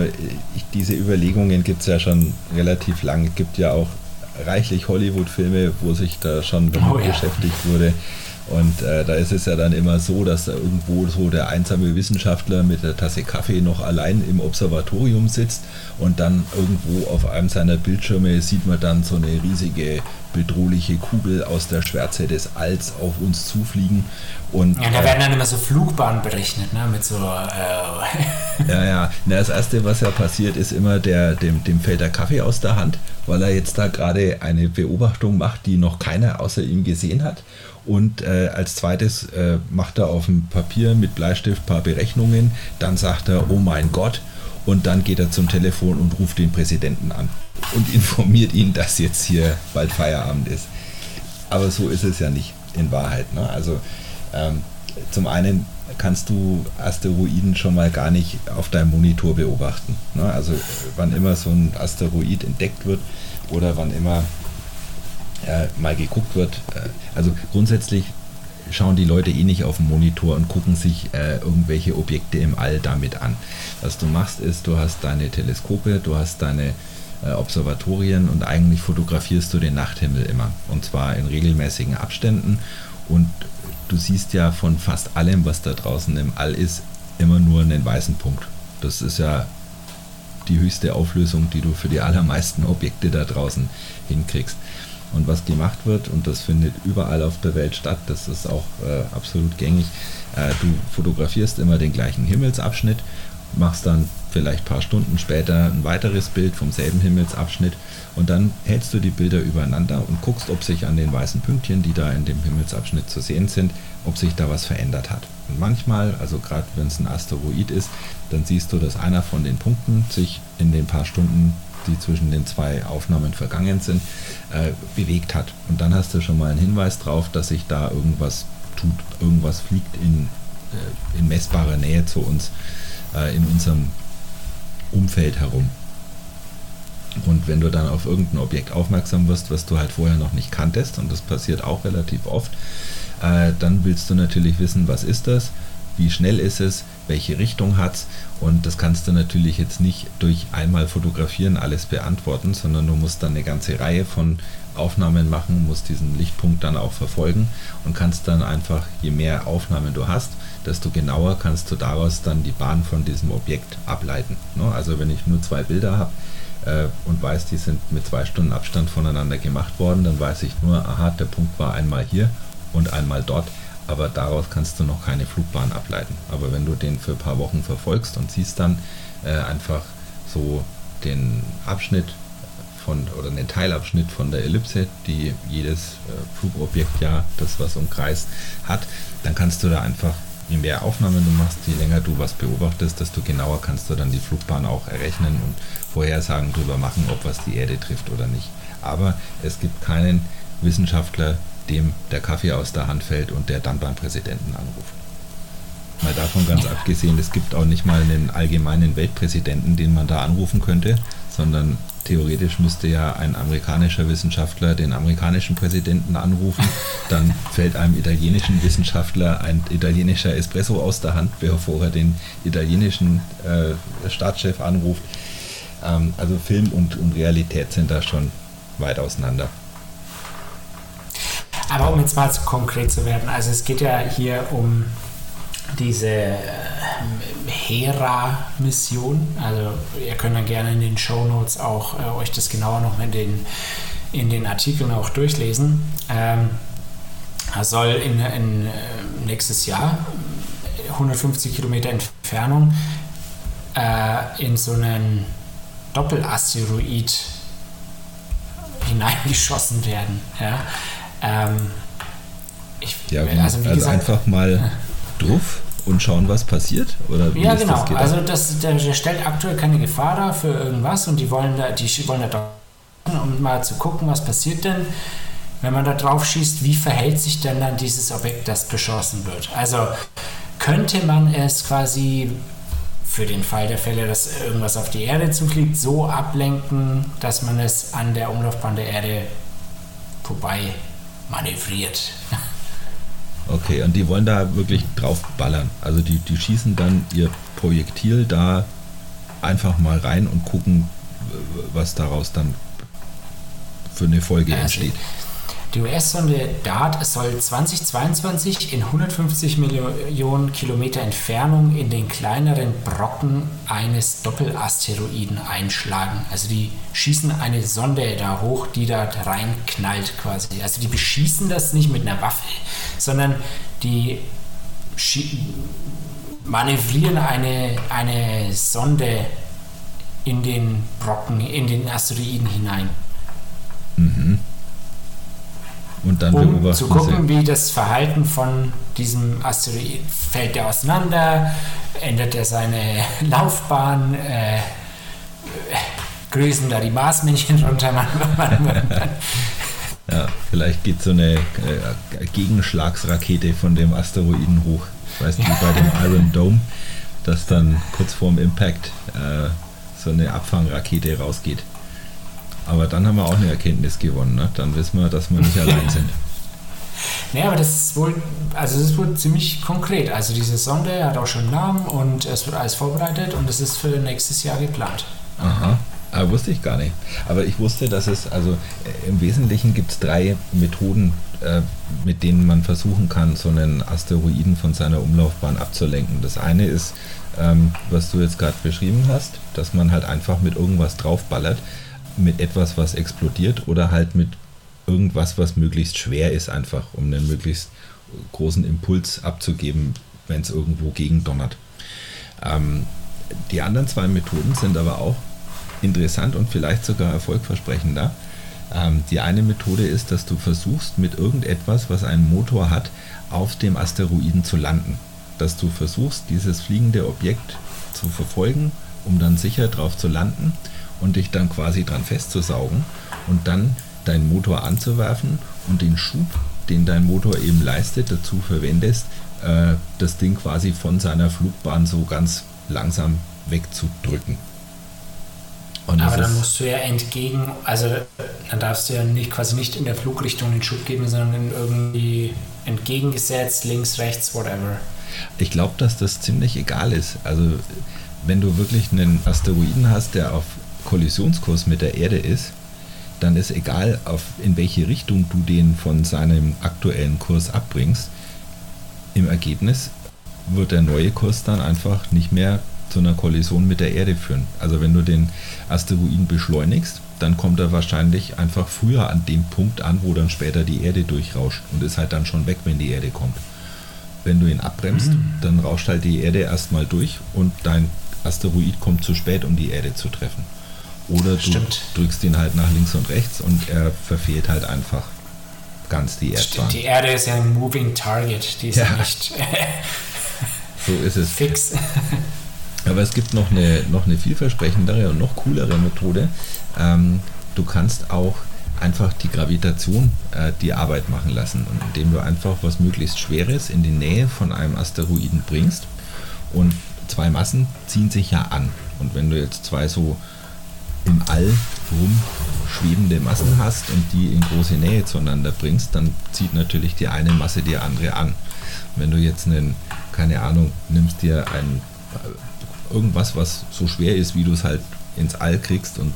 ich, diese Überlegungen gibt es ja schon relativ lang. Es gibt ja auch reichlich Hollywood-Filme, wo sich da schon damit oh, ja. beschäftigt wurde. Und äh, da ist es ja dann immer so, dass da irgendwo so der einsame Wissenschaftler mit der Tasse Kaffee noch allein im Observatorium sitzt und dann irgendwo auf einem seiner Bildschirme sieht man dann so eine riesige bedrohliche Kugel aus der Schwärze des Alls auf uns zufliegen. Und, ja, da werden dann immer so Flugbahnen berechnet, ne? Mit so. Äh ja, ja. Na, das erste, was ja passiert, ist immer, der, dem, dem fällt der Kaffee aus der Hand, weil er jetzt da gerade eine Beobachtung macht, die noch keiner außer ihm gesehen hat. Und äh, als zweites äh, macht er auf dem Papier mit Bleistift ein paar Berechnungen. Dann sagt er, oh mein Gott. Und dann geht er zum Telefon und ruft den Präsidenten an und informiert ihn, dass jetzt hier bald Feierabend ist. Aber so ist es ja nicht in Wahrheit. Ne? Also ähm, zum einen kannst du Asteroiden schon mal gar nicht auf deinem Monitor beobachten. Ne? Also wann immer so ein Asteroid entdeckt wird oder wann immer äh, mal geguckt wird. Äh, also grundsätzlich schauen die Leute eh nicht auf den Monitor und gucken sich äh, irgendwelche Objekte im All damit an. Was du machst ist, du hast deine Teleskope, du hast deine äh, Observatorien und eigentlich fotografierst du den Nachthimmel immer. Und zwar in regelmäßigen Abständen. Und du siehst ja von fast allem, was da draußen im All ist, immer nur einen weißen Punkt. Das ist ja die höchste Auflösung, die du für die allermeisten Objekte da draußen hinkriegst. Und was gemacht wird, und das findet überall auf der Welt statt, das ist auch äh, absolut gängig, äh, du fotografierst immer den gleichen Himmelsabschnitt, machst dann vielleicht ein paar Stunden später ein weiteres Bild vom selben Himmelsabschnitt und dann hältst du die Bilder übereinander und guckst, ob sich an den weißen Pünktchen, die da in dem Himmelsabschnitt zu sehen sind, ob sich da was verändert hat. Und manchmal, also gerade wenn es ein Asteroid ist, dann siehst du, dass einer von den Punkten sich in den paar Stunden die zwischen den zwei Aufnahmen vergangen sind, äh, bewegt hat. Und dann hast du schon mal einen Hinweis darauf, dass sich da irgendwas tut, irgendwas fliegt in, äh, in messbarer Nähe zu uns, äh, in unserem Umfeld herum. Und wenn du dann auf irgendein Objekt aufmerksam wirst, was du halt vorher noch nicht kanntest, und das passiert auch relativ oft, äh, dann willst du natürlich wissen, was ist das, wie schnell ist es, welche Richtung hat es und das kannst du natürlich jetzt nicht durch einmal fotografieren alles beantworten, sondern du musst dann eine ganze Reihe von Aufnahmen machen, musst diesen Lichtpunkt dann auch verfolgen und kannst dann einfach, je mehr Aufnahmen du hast, desto genauer kannst du daraus dann die Bahn von diesem Objekt ableiten. Ne? Also wenn ich nur zwei Bilder habe äh, und weiß, die sind mit zwei Stunden Abstand voneinander gemacht worden, dann weiß ich nur, aha, der Punkt war einmal hier und einmal dort aber daraus kannst du noch keine Flugbahn ableiten. Aber wenn du den für ein paar Wochen verfolgst und siehst dann äh, einfach so den Abschnitt von oder einen Teilabschnitt von der Ellipse, die jedes äh, Flugobjekt ja das was umkreist hat, dann kannst du da einfach je mehr Aufnahmen du machst, je länger du was beobachtest, desto genauer kannst du dann die Flugbahn auch errechnen und Vorhersagen darüber machen, ob was die Erde trifft oder nicht. Aber es gibt keinen Wissenschaftler, dem der Kaffee aus der Hand fällt und der dann beim Präsidenten anruft. Mal davon ganz abgesehen, es gibt auch nicht mal einen allgemeinen Weltpräsidenten, den man da anrufen könnte, sondern theoretisch müsste ja ein amerikanischer Wissenschaftler den amerikanischen Präsidenten anrufen, dann fällt einem italienischen Wissenschaftler ein italienischer Espresso aus der Hand, bevor er den italienischen äh, Staatschef anruft. Ähm, also Film und, und Realität sind da schon weit auseinander. Aber um jetzt mal konkret zu werden, also es geht ja hier um diese äh, Hera-Mission. Also ihr könnt dann gerne in den Show Notes auch äh, euch das genauer noch in den, in den Artikeln auch durchlesen. Ähm, soll in, in, äh, nächstes Jahr 150 Kilometer Entfernung äh, in so einen Doppelasteroid hineingeschossen werden. Ja? Ähm, ich, ja, also, also gesagt, einfach mal drauf und schauen, was passiert? Oder ja, genau. Das also das, der, der, stellt aktuell keine Gefahr dar für irgendwas und die wollen da, die wollen da drauf, um mal zu gucken, was passiert denn, wenn man da drauf schießt, wie verhält sich denn dann dieses Objekt, das beschossen wird? Also könnte man es quasi für den Fall der Fälle, dass irgendwas auf die Erde zufliegt, so ablenken, dass man es an der Umlaufbahn der Erde vorbei manövriert. Okay, und die wollen da wirklich drauf ballern. Also die, die schießen dann ihr Projektil da einfach mal rein und gucken, was daraus dann für eine Folge also, entsteht. Die US-Sonde DART soll 2022 in 150 Millionen Kilometer Entfernung in den kleineren Brocken eines Doppelasteroiden einschlagen. Also die schießen eine Sonde da hoch, die da reinknallt quasi. Also die beschießen das nicht mit einer Waffe, sondern die manövrieren eine, eine Sonde in den Brocken, in den Asteroiden hinein. Mhm. Und dann um zu gucken, Sie. wie das Verhalten von diesem Asteroid fällt er auseinander, ändert er seine Laufbahn, äh, grüßen da die Marsmännchen runter. ja, vielleicht geht so eine äh, Gegenschlagsrakete von dem Asteroiden hoch. Weißt du, wie bei dem Iron Dome, dass dann kurz vorm Impact äh, so eine Abfangrakete rausgeht. Aber dann haben wir auch eine Erkenntnis gewonnen. Ne? Dann wissen wir, dass wir nicht allein sind. Naja, aber das ist wohl, also das ist wohl ziemlich konkret. Also diese Sonde hat auch schon einen Namen und es wird alles vorbereitet und es ist für nächstes Jahr geplant. Aha. Aber ah, wusste ich gar nicht. Aber ich wusste, dass es, also äh, im Wesentlichen gibt es drei Methoden, äh, mit denen man versuchen kann, so einen Asteroiden von seiner Umlaufbahn abzulenken. Das eine ist, ähm, was du jetzt gerade beschrieben hast, dass man halt einfach mit irgendwas draufballert mit etwas, was explodiert oder halt mit irgendwas, was möglichst schwer ist, einfach um einen möglichst großen Impuls abzugeben, wenn es irgendwo gegen donnert. Ähm, die anderen zwei Methoden sind aber auch interessant und vielleicht sogar erfolgversprechender. Ähm, die eine Methode ist, dass du versuchst, mit irgendetwas, was einen Motor hat, auf dem Asteroiden zu landen. Dass du versuchst, dieses fliegende Objekt zu verfolgen, um dann sicher drauf zu landen und dich dann quasi dran festzusaugen und dann deinen Motor anzuwerfen und den Schub, den dein Motor eben leistet, dazu verwendest, äh, das Ding quasi von seiner Flugbahn so ganz langsam wegzudrücken. Und Aber dann musst du ja entgegen, also dann darfst du ja nicht quasi nicht in der Flugrichtung den Schub geben, sondern irgendwie entgegengesetzt, links, rechts, whatever. Ich glaube, dass das ziemlich egal ist. Also wenn du wirklich einen Asteroiden hast, der auf Kollisionskurs mit der Erde ist, dann ist egal, auf, in welche Richtung du den von seinem aktuellen Kurs abbringst, im Ergebnis wird der neue Kurs dann einfach nicht mehr zu einer Kollision mit der Erde führen. Also wenn du den Asteroiden beschleunigst, dann kommt er wahrscheinlich einfach früher an dem Punkt an, wo dann später die Erde durchrauscht und ist halt dann schon weg, wenn die Erde kommt. Wenn du ihn abbremst, mhm. dann rauscht halt die Erde erstmal durch und dein Asteroid kommt zu spät, um die Erde zu treffen. Oder du drückst ihn halt nach links und rechts und er verfehlt halt einfach ganz die Erdbahn. Stimmt, die Erde ist ja ein Moving Target, die ist ja, nicht so ist es. fix. Aber es gibt noch eine, noch eine vielversprechendere und noch coolere Methode. Ähm, du kannst auch einfach die Gravitation äh, die Arbeit machen lassen, und indem du einfach was möglichst Schweres in die Nähe von einem Asteroiden bringst und zwei Massen ziehen sich ja an. Und wenn du jetzt zwei so im All rumschwebende Massen hast und die in große Nähe zueinander bringst, dann zieht natürlich die eine Masse die andere an. Wenn du jetzt einen, keine Ahnung, nimmst dir ein irgendwas, was so schwer ist, wie du es halt ins All kriegst und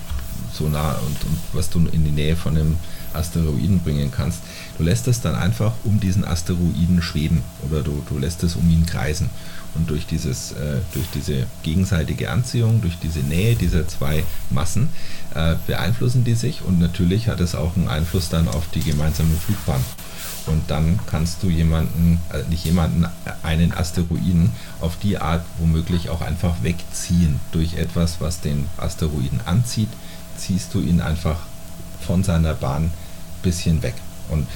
so nah und, und was du in die Nähe von einem Asteroiden bringen kannst. Du lässt es dann einfach um diesen Asteroiden schweben oder du, du lässt es um ihn kreisen. Und durch, dieses, äh, durch diese gegenseitige Anziehung, durch diese Nähe dieser zwei Massen äh, beeinflussen die sich und natürlich hat es auch einen Einfluss dann auf die gemeinsame Flugbahn. Und dann kannst du jemanden, äh, nicht jemanden, einen Asteroiden auf die Art womöglich auch einfach wegziehen. Durch etwas, was den Asteroiden anzieht, ziehst du ihn einfach von seiner Bahn ein bisschen weg. Und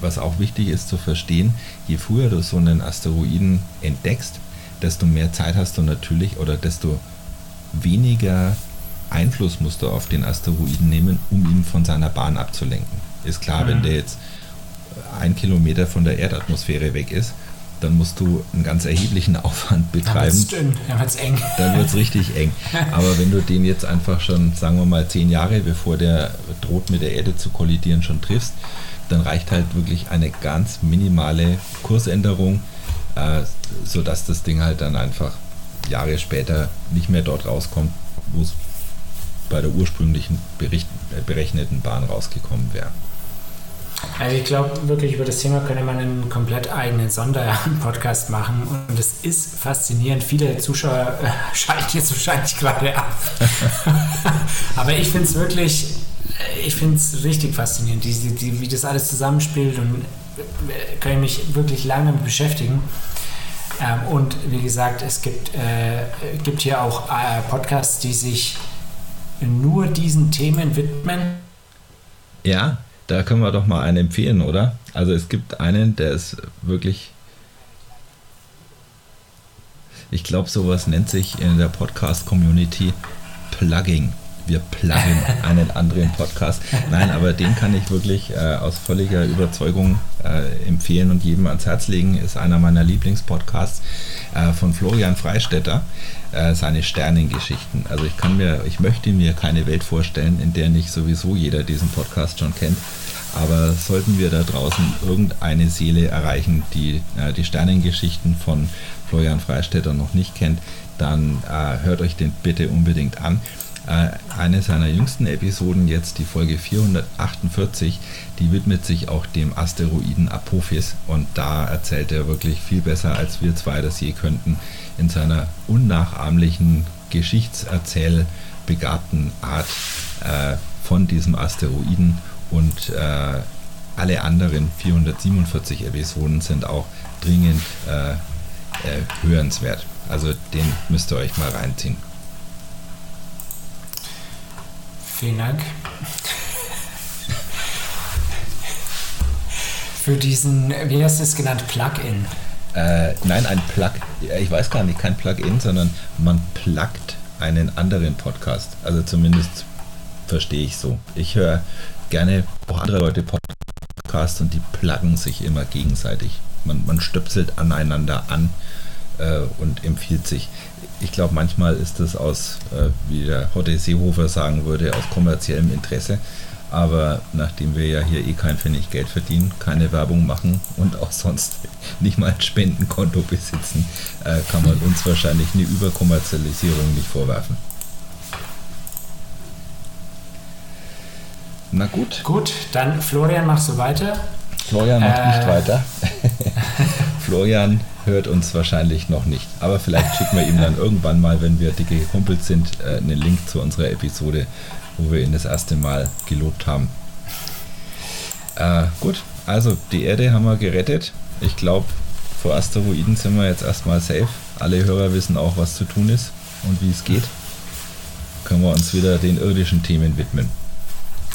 was auch wichtig ist zu verstehen, je früher du so einen Asteroiden entdeckst, desto mehr Zeit hast du natürlich oder desto weniger Einfluss musst du auf den Asteroiden nehmen, um ihn von seiner Bahn abzulenken. Ist klar, mhm. wenn der jetzt ein Kilometer von der Erdatmosphäre weg ist, dann musst du einen ganz erheblichen Aufwand betreiben. Dann wird es eng. Dann wird es richtig eng. Aber wenn du den jetzt einfach schon, sagen wir mal, zehn Jahre bevor der droht mit der Erde zu kollidieren, schon triffst, dann reicht halt wirklich eine ganz minimale Kursänderung, äh, sodass das Ding halt dann einfach Jahre später nicht mehr dort rauskommt, wo es bei der ursprünglichen Bericht, äh, berechneten Bahn rausgekommen wäre. Also ich glaube wirklich über das Thema könnte man einen komplett eigenen Sonderpodcast machen und es ist faszinierend. Viele Zuschauer äh, schalten jetzt wahrscheinlich gerade ab. Aber ich finde es wirklich, äh, ich finde es richtig faszinierend, die, die, wie das alles zusammenspielt und äh, kann ich mich wirklich lange damit beschäftigen. Ähm, und wie gesagt, es gibt, äh, gibt hier auch äh, Podcasts, die sich nur diesen Themen widmen. Ja, da können wir doch mal einen empfehlen, oder? Also es gibt einen, der ist wirklich. Ich glaube, sowas nennt sich in der Podcast-Community Plugging wir pluggen einen anderen Podcast. Nein, aber den kann ich wirklich äh, aus völliger Überzeugung äh, empfehlen und jedem ans Herz legen. Ist einer meiner Lieblingspodcasts äh, von Florian Freistetter, äh, seine Sternengeschichten. Also ich kann mir, ich möchte mir keine Welt vorstellen, in der nicht sowieso jeder diesen Podcast schon kennt. Aber sollten wir da draußen irgendeine Seele erreichen, die äh, die Sternengeschichten von Florian Freistetter noch nicht kennt, dann äh, hört euch den bitte unbedingt an. Äh, eine seiner jüngsten Episoden, jetzt die Folge 448, die widmet sich auch dem Asteroiden Apophis und da erzählt er wirklich viel besser, als wir zwei das je könnten, in seiner unnachahmlichen, geschichtserzählbegabten Art äh, von diesem Asteroiden und äh, alle anderen 447 Episoden sind auch dringend äh, äh, hörenswert. Also den müsst ihr euch mal reinziehen. Vielen Dank. Für diesen, wie hast du es genannt, Plugin? Äh, nein, ein Plug, ich weiß gar nicht, kein Plugin, sondern man pluggt einen anderen Podcast. Also zumindest verstehe ich so. Ich höre gerne auch andere Leute Podcasts und die pluggen sich immer gegenseitig. Man, man stöpselt aneinander an äh, und empfiehlt sich ich glaube, manchmal ist das aus, äh, wie der Hotte Seehofer sagen würde, aus kommerziellem Interesse. Aber nachdem wir ja hier eh kein Pfennig Geld verdienen, keine Werbung machen und auch sonst nicht mal ein Spendenkonto besitzen, äh, kann man uns wahrscheinlich eine Überkommerzialisierung nicht vorwerfen. Na gut. Gut, dann Florian, machst du weiter? Florian macht äh, nicht weiter. Florian hört uns wahrscheinlich noch nicht. Aber vielleicht schicken wir ihm dann irgendwann mal, wenn wir dicke Kumpels sind, äh, einen Link zu unserer Episode, wo wir ihn das erste Mal gelobt haben. Äh, gut, also die Erde haben wir gerettet. Ich glaube, vor Asteroiden sind wir jetzt erstmal safe. Alle Hörer wissen auch, was zu tun ist und wie es geht. Können wir uns wieder den irdischen Themen widmen.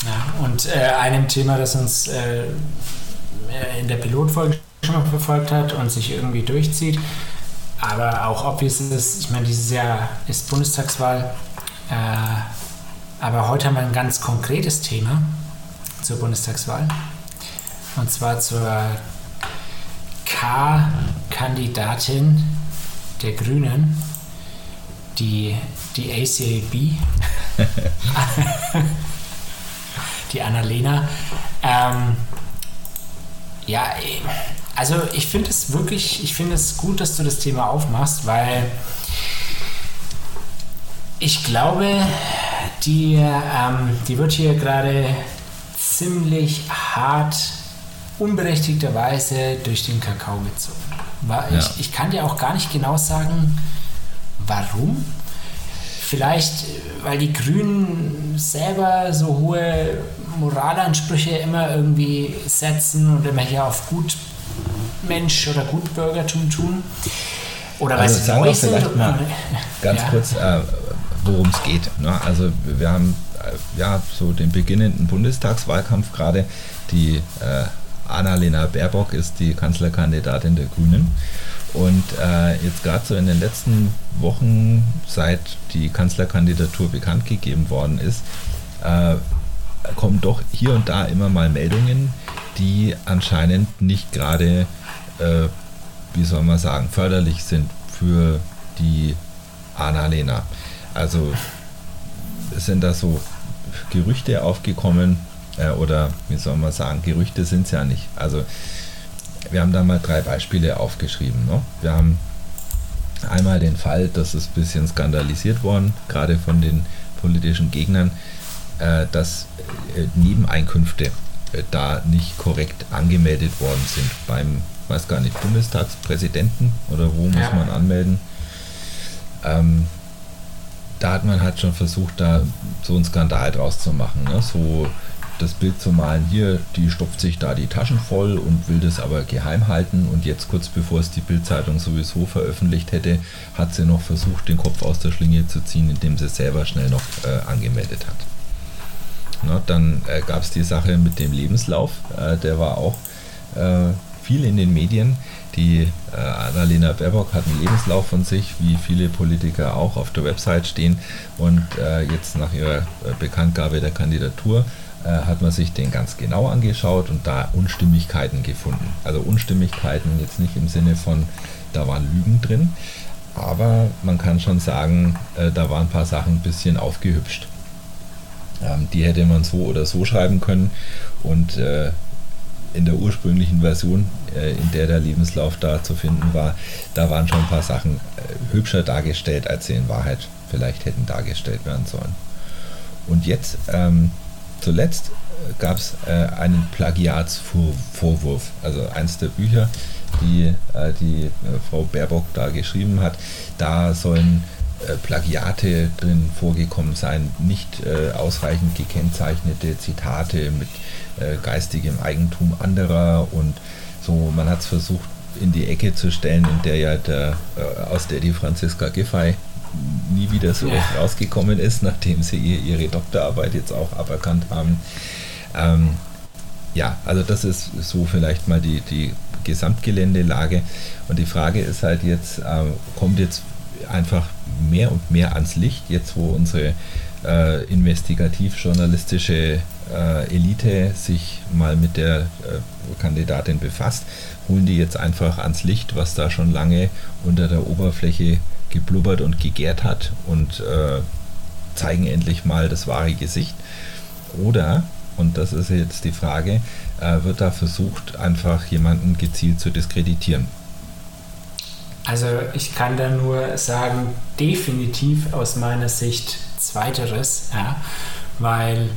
Ja, und äh, einem Thema, das uns äh, in der Pilotfolge schon mal verfolgt hat und sich irgendwie durchzieht. Aber auch obvious ist, ich meine, dieses Jahr ist Bundestagswahl. Äh, aber heute haben wir ein ganz konkretes Thema zur Bundestagswahl. Und zwar zur K-Kandidatin der Grünen, die, die ACAB, die Annalena. Ähm, ja, also ich finde es wirklich, ich finde es gut, dass du das Thema aufmachst, weil ich glaube, die, ähm, die wird hier gerade ziemlich hart, unberechtigterweise durch den Kakao gezogen. Ja. ich, ich kann dir auch gar nicht genau sagen, warum. Vielleicht, weil die Grünen selber so hohe Moralansprüche immer irgendwie setzen und immer hier auf gut Mensch oder Gutbürgertum tun? Oder also was sagen wir vielleicht mal ganz ja. kurz, äh, worum es geht. Ne? Also wir haben äh, ja so den beginnenden Bundestagswahlkampf gerade. Die äh, Annalena Baerbock ist die Kanzlerkandidatin der Grünen. Und äh, jetzt gerade so in den letzten Wochen, seit die Kanzlerkandidatur bekannt gegeben worden ist, äh, kommen doch hier und da immer mal Meldungen, die anscheinend nicht gerade äh, wie soll man sagen, förderlich sind für die Annalena. Also sind da so Gerüchte aufgekommen äh, oder wie soll man sagen, Gerüchte sind es ja nicht. Also wir haben da mal drei Beispiele aufgeschrieben. Ne? Wir haben einmal den Fall, das ist ein bisschen skandalisiert worden, gerade von den politischen Gegnern, äh, dass äh, Nebeneinkünfte da nicht korrekt angemeldet worden sind beim, weiß gar nicht, Bundestagspräsidenten oder wo muss ja. man anmelden. Ähm, da hat man halt schon versucht, da so einen Skandal draus zu machen. Ne? So das Bild zu malen, hier, die stopft sich da die Taschen voll und will das aber geheim halten und jetzt kurz bevor es die Bildzeitung sowieso veröffentlicht hätte, hat sie noch versucht, den Kopf aus der Schlinge zu ziehen, indem sie selber schnell noch äh, angemeldet hat. Na, dann äh, gab es die Sache mit dem Lebenslauf, äh, der war auch äh, viel in den Medien. Die äh, Annalena Baerbock hat einen Lebenslauf von sich, wie viele Politiker auch auf der Website stehen. Und äh, jetzt nach ihrer äh, Bekanntgabe der Kandidatur hat man sich den ganz genau angeschaut und da Unstimmigkeiten gefunden. Also Unstimmigkeiten jetzt nicht im Sinne von, da waren Lügen drin, aber man kann schon sagen, da waren ein paar Sachen ein bisschen aufgehübscht. Ähm, die hätte man so oder so schreiben können und äh, in der ursprünglichen Version, äh, in der der Lebenslauf da zu finden war, da waren schon ein paar Sachen äh, hübscher dargestellt, als sie in Wahrheit vielleicht hätten dargestellt werden sollen. Und jetzt, ähm, zuletzt, äh, gab es äh, einen Plagiatsvorwurf. Also eins der Bücher, die äh, die äh, Frau Baerbock da geschrieben hat, da sollen Plagiate drin vorgekommen sein, nicht ausreichend gekennzeichnete Zitate mit äh, geistigem Eigentum anderer und so, man hat es versucht in die Ecke zu stellen, in der ja der, äh, aus der die Franziska Giffey nie wieder so ja. rausgekommen ist, nachdem sie ihr, ihre Doktorarbeit jetzt auch aberkannt haben. Ähm, ja, also das ist so vielleicht mal die, die Gesamtgeländelage. Und die Frage ist halt jetzt, äh, kommt jetzt einfach mehr und mehr ans Licht, jetzt wo unsere äh, investigativ-journalistische äh, Elite sich mal mit der äh, Kandidatin befasst, holen die jetzt einfach ans Licht, was da schon lange unter der Oberfläche geblubbert und gegärt hat und äh, zeigen endlich mal das wahre Gesicht. Oder, und das ist jetzt die Frage, äh, wird da versucht, einfach jemanden gezielt zu diskreditieren? Also ich kann da nur sagen, definitiv aus meiner Sicht zweiteres, ja, weil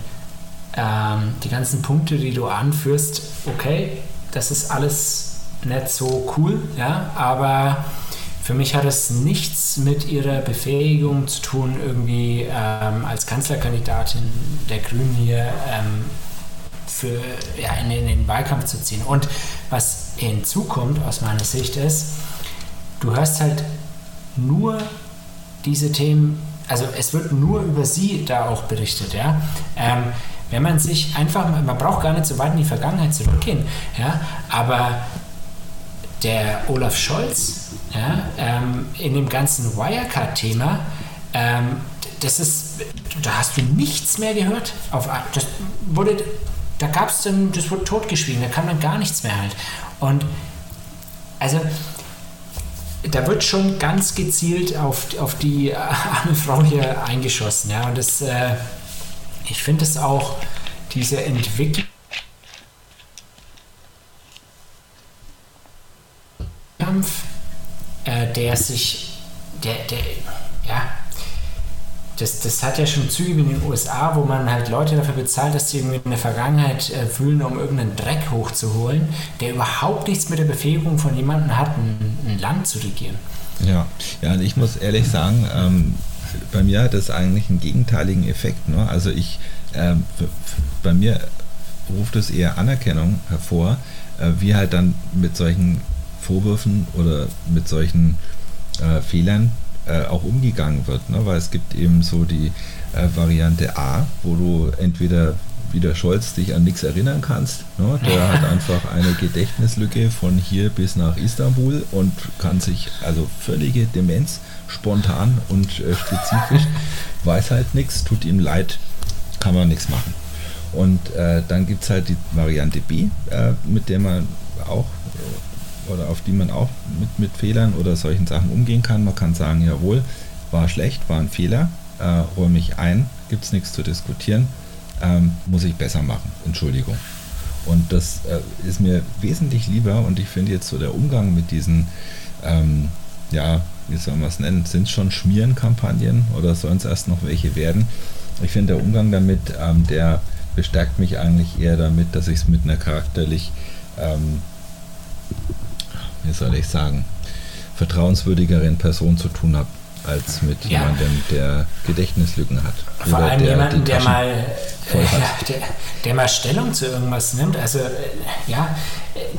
ähm, die ganzen Punkte, die du anführst, okay, das ist alles nicht so cool, ja, aber für mich hat es nichts mit ihrer Befähigung zu tun, irgendwie ähm, als Kanzlerkandidatin der Grünen hier ähm, für, ja, in, in, den Wahlkampf zu ziehen. Und was hinzukommt aus meiner Sicht ist, du hörst halt nur diese Themen, also es wird nur über sie da auch berichtet, ja. Ähm, wenn man sich einfach, man braucht gar nicht so weit in die Vergangenheit zurückgehen, ja, aber der Olaf Scholz ja, ähm, in dem ganzen Wirecard-Thema, ähm, das ist, da hast du nichts mehr gehört. Auf, das wurde, da gab es dann, das wurde totgeschwiegen, da kam dann gar nichts mehr halt. Und also da wird schon ganz gezielt auf, auf die arme Frau hier eingeschossen, ja, und das äh, ich finde es auch, diese Entwicklung äh, der sich, der, der, das, das hat ja schon Züge wie in den USA, wo man halt Leute dafür bezahlt, dass sie irgendwie in der Vergangenheit äh, fühlen, um irgendeinen Dreck hochzuholen, der überhaupt nichts mit der Befähigung von jemandem hat, ein, ein Land zu regieren. Ja, ja, und ich muss ehrlich sagen, ähm, bei mir hat das eigentlich einen gegenteiligen Effekt. Ne? Also ich, äh, bei mir ruft es eher Anerkennung hervor, äh, wie halt dann mit solchen Vorwürfen oder mit solchen äh, Fehlern äh, auch umgegangen wird. Ne? Weil es gibt eben so die äh, Variante A, wo du entweder wie der Scholz dich an nichts erinnern kannst. Ne? Der hat einfach eine Gedächtnislücke von hier bis nach Istanbul und kann sich, also völlige Demenz, spontan und äh, spezifisch, weiß halt nichts, tut ihm leid, kann man nichts machen. Und äh, dann gibt es halt die Variante B, äh, mit der man auch äh, oder auf die man auch mit, mit Fehlern oder solchen Sachen umgehen kann. Man kann sagen, jawohl, war schlecht, war ein Fehler, äh, räume ich ein, gibt es nichts zu diskutieren, ähm, muss ich besser machen, Entschuldigung. Und das äh, ist mir wesentlich lieber und ich finde jetzt so der Umgang mit diesen ähm, ja, wie soll man es nennen, sind es schon Schmierenkampagnen oder sollen es erst noch welche werden? Ich finde der Umgang damit, ähm, der bestärkt mich eigentlich eher damit, dass ich es mit einer charakterlich, ähm, wie soll ich sagen, vertrauenswürdigeren Person zu tun habe als mit ja. jemandem, der Gedächtnislücken hat. Vor allem der, jemanden, der mal, äh, der, der, mal Stellung zu irgendwas nimmt. Also äh, ja,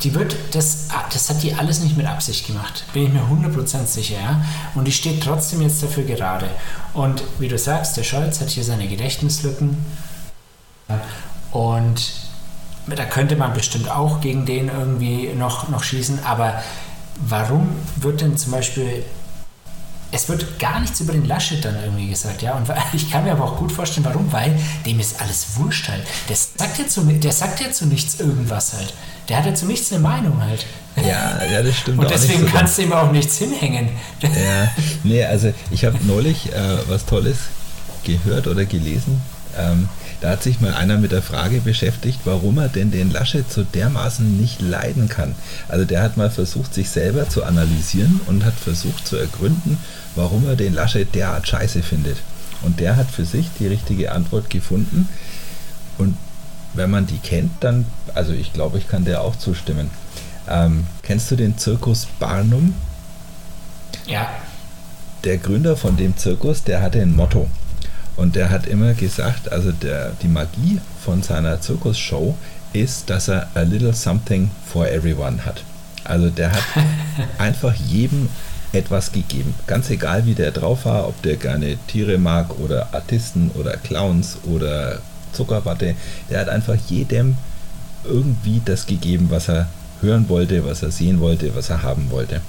die wird, das, das hat die alles nicht mit Absicht gemacht, bin ich mir 100% sicher. Ja? Und die steht trotzdem jetzt dafür gerade. Und wie du sagst, der Scholz hat hier seine Gedächtnislücken. Und da könnte man bestimmt auch gegen den irgendwie noch, noch schießen. Aber warum wird denn zum Beispiel es wird gar nichts über den Laschet dann irgendwie gesagt, ja. Und ich kann mir aber auch gut vorstellen, warum, weil dem ist alles wurscht halt. Der sagt ja zu, der sagt ja zu nichts irgendwas halt. Der hat ja zu nichts eine Meinung halt. Ja, ja das stimmt. Und deswegen so kannst du ihm auch nichts hinhängen. Ja, nee, also ich habe neulich äh, was Tolles gehört oder gelesen. Ähm, da hat sich mal einer mit der Frage beschäftigt, warum er denn den Laschet so dermaßen nicht leiden kann. Also der hat mal versucht, sich selber zu analysieren und hat versucht zu ergründen, warum er den Laschet derart scheiße findet. Und der hat für sich die richtige Antwort gefunden. Und wenn man die kennt, dann, also ich glaube, ich kann der auch zustimmen. Ähm, kennst du den Zirkus Barnum? Ja. Der Gründer von dem Zirkus, der hatte ein Motto. Und der hat immer gesagt, also der, die Magie von seiner Zirkusshow ist, dass er a little something for everyone hat. Also der hat einfach jedem etwas gegeben. Ganz egal, wie der drauf war, ob der gerne Tiere mag oder Artisten oder Clowns oder Zuckerwatte. Der hat einfach jedem irgendwie das gegeben, was er hören wollte, was er sehen wollte, was er haben wollte.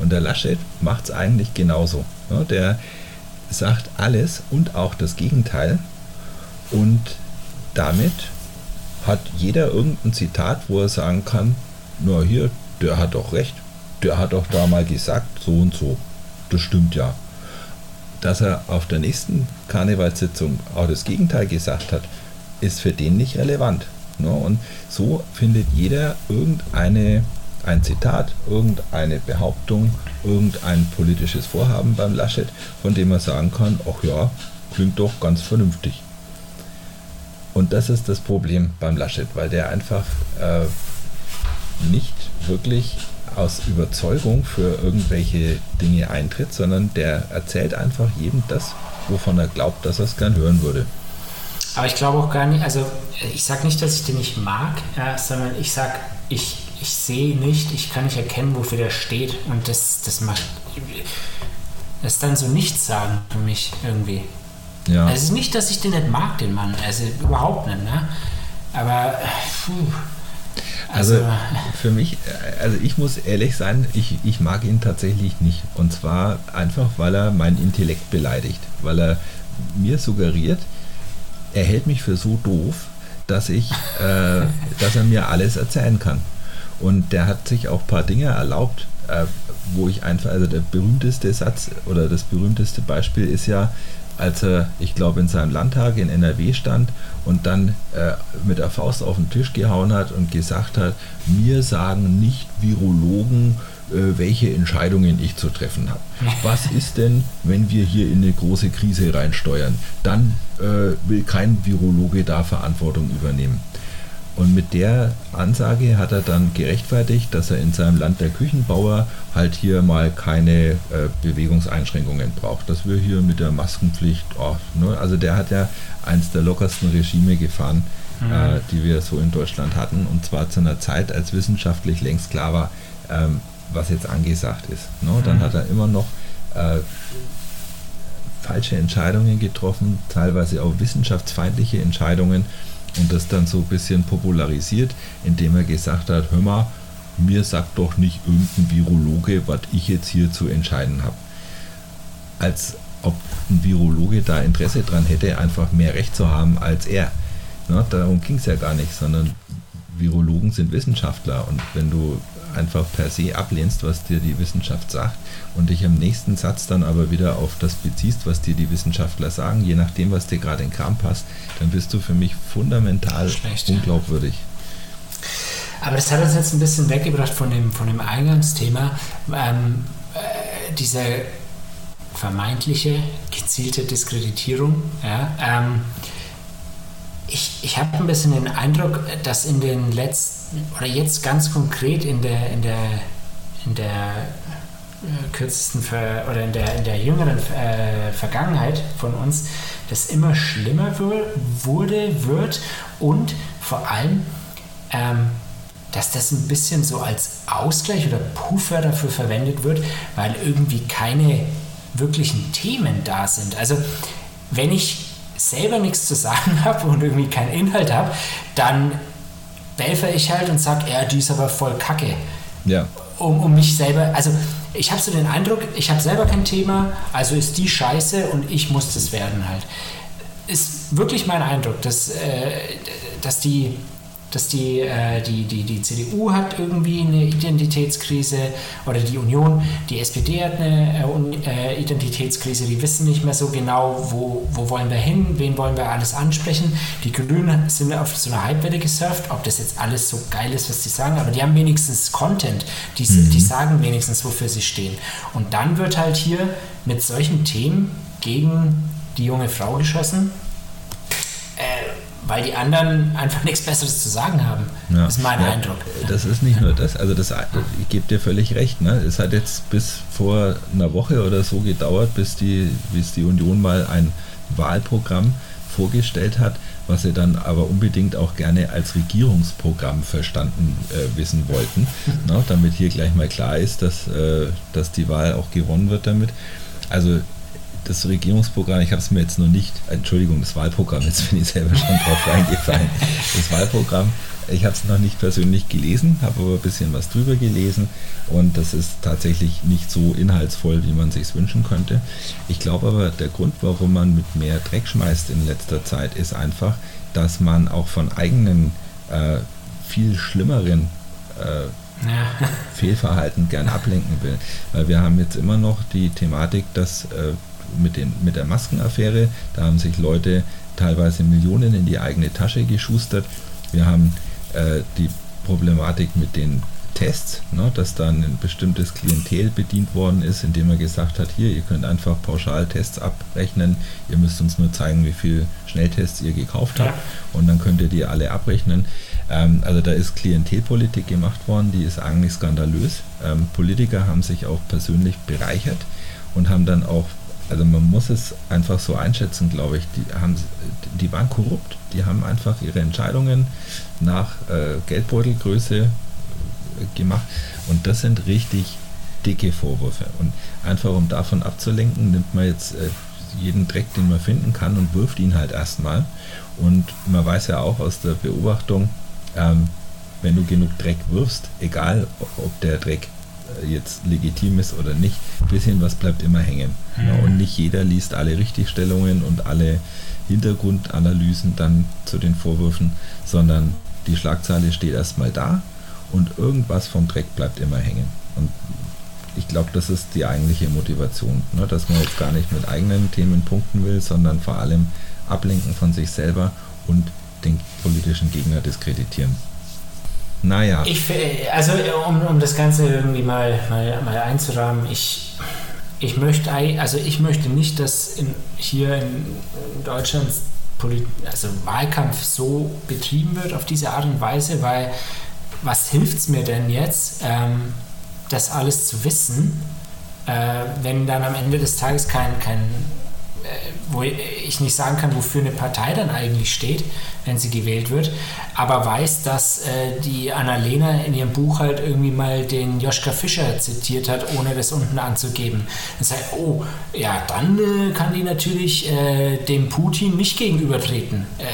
Und der Laschet macht es eigentlich genauso. Der sagt alles und auch das Gegenteil. Und damit hat jeder irgendein Zitat, wo er sagen kann, na hier, der hat doch recht, der hat doch da mal gesagt, so und so. Das stimmt ja. Dass er auf der nächsten Karnevalssitzung auch das Gegenteil gesagt hat, ist für den nicht relevant. Ne? Und so findet jeder irgendeine ein Zitat, irgendeine Behauptung, irgendein politisches Vorhaben beim Laschet, von dem man sagen kann, ach ja, klingt doch ganz vernünftig. Und das ist das Problem beim Laschet, weil der einfach äh, nicht wirklich aus Überzeugung für irgendwelche Dinge eintritt, sondern der erzählt einfach jedem das, wovon er glaubt, dass er es gern hören würde. Aber ich glaube auch gar nicht, also ich sage nicht, dass ich den nicht mag, ja, sondern ich sage, ich ich sehe nicht, ich kann nicht erkennen, wofür der steht. Und das, das macht. Das ist dann so nichts sagen für mich irgendwie. Ja. Also es ist nicht, dass ich den nicht mag, den Mann. Also überhaupt nicht, ne? Aber. Puh. Also, also, für mich, also ich muss ehrlich sein, ich, ich mag ihn tatsächlich nicht. Und zwar einfach, weil er meinen Intellekt beleidigt. Weil er mir suggeriert, er hält mich für so doof, dass ich, äh, dass er mir alles erzählen kann. Und der hat sich auch ein paar Dinge erlaubt, äh, wo ich einfach, also der berühmteste Satz oder das berühmteste Beispiel ist ja, als er, ich glaube, in seinem Landtag in NRW stand und dann äh, mit der Faust auf den Tisch gehauen hat und gesagt hat, mir sagen nicht Virologen, äh, welche Entscheidungen ich zu treffen habe. Was ist denn, wenn wir hier in eine große Krise reinsteuern? Dann äh, will kein Virologe da Verantwortung übernehmen. Und mit der Ansage hat er dann gerechtfertigt, dass er in seinem Land der Küchenbauer halt hier mal keine äh, Bewegungseinschränkungen braucht. Dass wir hier mit der Maskenpflicht, oh, ne? also der hat ja eins der lockersten Regime gefahren, mhm. äh, die wir so in Deutschland hatten. Und zwar zu einer Zeit, als wissenschaftlich längst klar war, ähm, was jetzt angesagt ist. Ne? Dann mhm. hat er immer noch äh, falsche Entscheidungen getroffen, teilweise auch wissenschaftsfeindliche Entscheidungen und das dann so ein bisschen popularisiert, indem er gesagt hat, hör mal, mir sagt doch nicht irgendein Virologe, was ich jetzt hier zu entscheiden habe. Als ob ein Virologe da Interesse dran hätte, einfach mehr Recht zu haben als er. Na, darum ging es ja gar nicht, sondern Virologen sind Wissenschaftler und wenn du einfach per se ablehnst, was dir die Wissenschaft sagt und dich im nächsten Satz dann aber wieder auf das beziehst, was dir die Wissenschaftler sagen, je nachdem, was dir gerade in Kram passt, dann bist du für mich fundamental Schlecht. unglaubwürdig. Aber das hat uns jetzt ein bisschen weggebracht von dem, von dem Eingangsthema. Ähm, äh, diese vermeintliche gezielte Diskreditierung. Ja, ähm, ich, ich habe ein bisschen den Eindruck, dass in den letzten, oder jetzt ganz konkret in der, in der, in der äh, kürzesten Ver oder in der, in der jüngeren äh, Vergangenheit von uns, das immer schlimmer wurde, wird und vor allem, ähm, dass das ein bisschen so als Ausgleich oder Puffer dafür verwendet wird, weil irgendwie keine wirklichen Themen da sind. Also wenn ich selber nichts zu sagen habe und irgendwie keinen Inhalt habe, dann belfer ich halt und sage, ja, die ist aber voll kacke. Ja. Um, um mich selber, also ich habe so den Eindruck, ich habe selber kein Thema, also ist die scheiße und ich muss das werden halt. Ist wirklich mein Eindruck, dass, äh, dass die dass die, äh, die, die, die CDU hat irgendwie eine Identitätskrise oder die Union, die SPD hat eine äh, Identitätskrise, die wissen nicht mehr so genau, wo, wo wollen wir hin, wen wollen wir alles ansprechen. Die Grünen sind auf so einer Hypewelle gesurft, ob das jetzt alles so geil ist, was die sagen, aber die haben wenigstens Content, die, mhm. die sagen wenigstens, wofür sie stehen. Und dann wird halt hier mit solchen Themen gegen die junge Frau geschossen. Weil die anderen einfach nichts Besseres zu sagen haben. Ja. Das ist mein ja, Eindruck. Das ist nicht nur das, also das, ich gebe dir völlig recht. Ne? Es hat jetzt bis vor einer Woche oder so gedauert, bis die, bis die Union mal ein Wahlprogramm vorgestellt hat, was sie dann aber unbedingt auch gerne als Regierungsprogramm verstanden äh, wissen wollten, ne? damit hier gleich mal klar ist, dass, äh, dass die Wahl auch gewonnen wird damit. Also das Regierungsprogramm, ich habe es mir jetzt noch nicht, Entschuldigung, das Wahlprogramm, jetzt bin ich selber schon drauf reingefallen. Das Wahlprogramm, ich habe es noch nicht persönlich gelesen, habe aber ein bisschen was drüber gelesen und das ist tatsächlich nicht so inhaltsvoll, wie man sich wünschen könnte. Ich glaube aber, der Grund, warum man mit mehr Dreck schmeißt in letzter Zeit, ist einfach, dass man auch von eigenen, äh, viel schlimmeren äh, ja. Fehlverhalten gern ablenken will. Weil wir haben jetzt immer noch die Thematik, dass äh, mit, den, mit der Maskenaffäre. Da haben sich Leute teilweise Millionen in die eigene Tasche geschustert. Wir haben äh, die Problematik mit den Tests, ne, dass dann ein bestimmtes Klientel bedient worden ist, indem er gesagt hat, hier, ihr könnt einfach pauschal Tests abrechnen, ihr müsst uns nur zeigen, wie viele Schnelltests ihr gekauft habt ja. und dann könnt ihr die alle abrechnen. Ähm, also da ist Klientelpolitik gemacht worden, die ist eigentlich skandalös. Ähm, Politiker haben sich auch persönlich bereichert und haben dann auch also man muss es einfach so einschätzen, glaube ich. Die, haben, die waren korrupt. Die haben einfach ihre Entscheidungen nach äh, Geldbeutelgröße äh, gemacht. Und das sind richtig dicke Vorwürfe. Und einfach um davon abzulenken, nimmt man jetzt äh, jeden Dreck, den man finden kann und wirft ihn halt erstmal. Und man weiß ja auch aus der Beobachtung, ähm, wenn du genug Dreck wirfst, egal ob der Dreck jetzt legitim ist oder nicht, ein bisschen was bleibt immer hängen. Mhm. Und nicht jeder liest alle Richtigstellungen und alle Hintergrundanalysen dann zu den Vorwürfen, sondern die Schlagzeile steht erstmal da und irgendwas vom Dreck bleibt immer hängen. Und ich glaube, das ist die eigentliche Motivation, ne? dass man jetzt gar nicht mit eigenen Themen punkten will, sondern vor allem ablenken von sich selber und den politischen Gegner diskreditieren. Naja. Ich, also um, um das Ganze irgendwie mal, mal, mal einzurahmen, ich, ich möchte also ich möchte nicht, dass in, hier in Deutschland also Wahlkampf so betrieben wird auf diese Art und Weise, weil was hilft es mir denn jetzt, ähm, das alles zu wissen, äh, wenn dann am Ende des Tages kein, kein äh, wo ich nicht sagen kann, wofür eine Partei dann eigentlich steht, wenn sie gewählt wird, aber weiß, dass äh, die Annalena in ihrem Buch halt irgendwie mal den Joschka Fischer zitiert hat, ohne das unten anzugeben. Dann sagt, oh, ja, dann äh, kann die natürlich äh, dem Putin nicht gegenübertreten. Äh,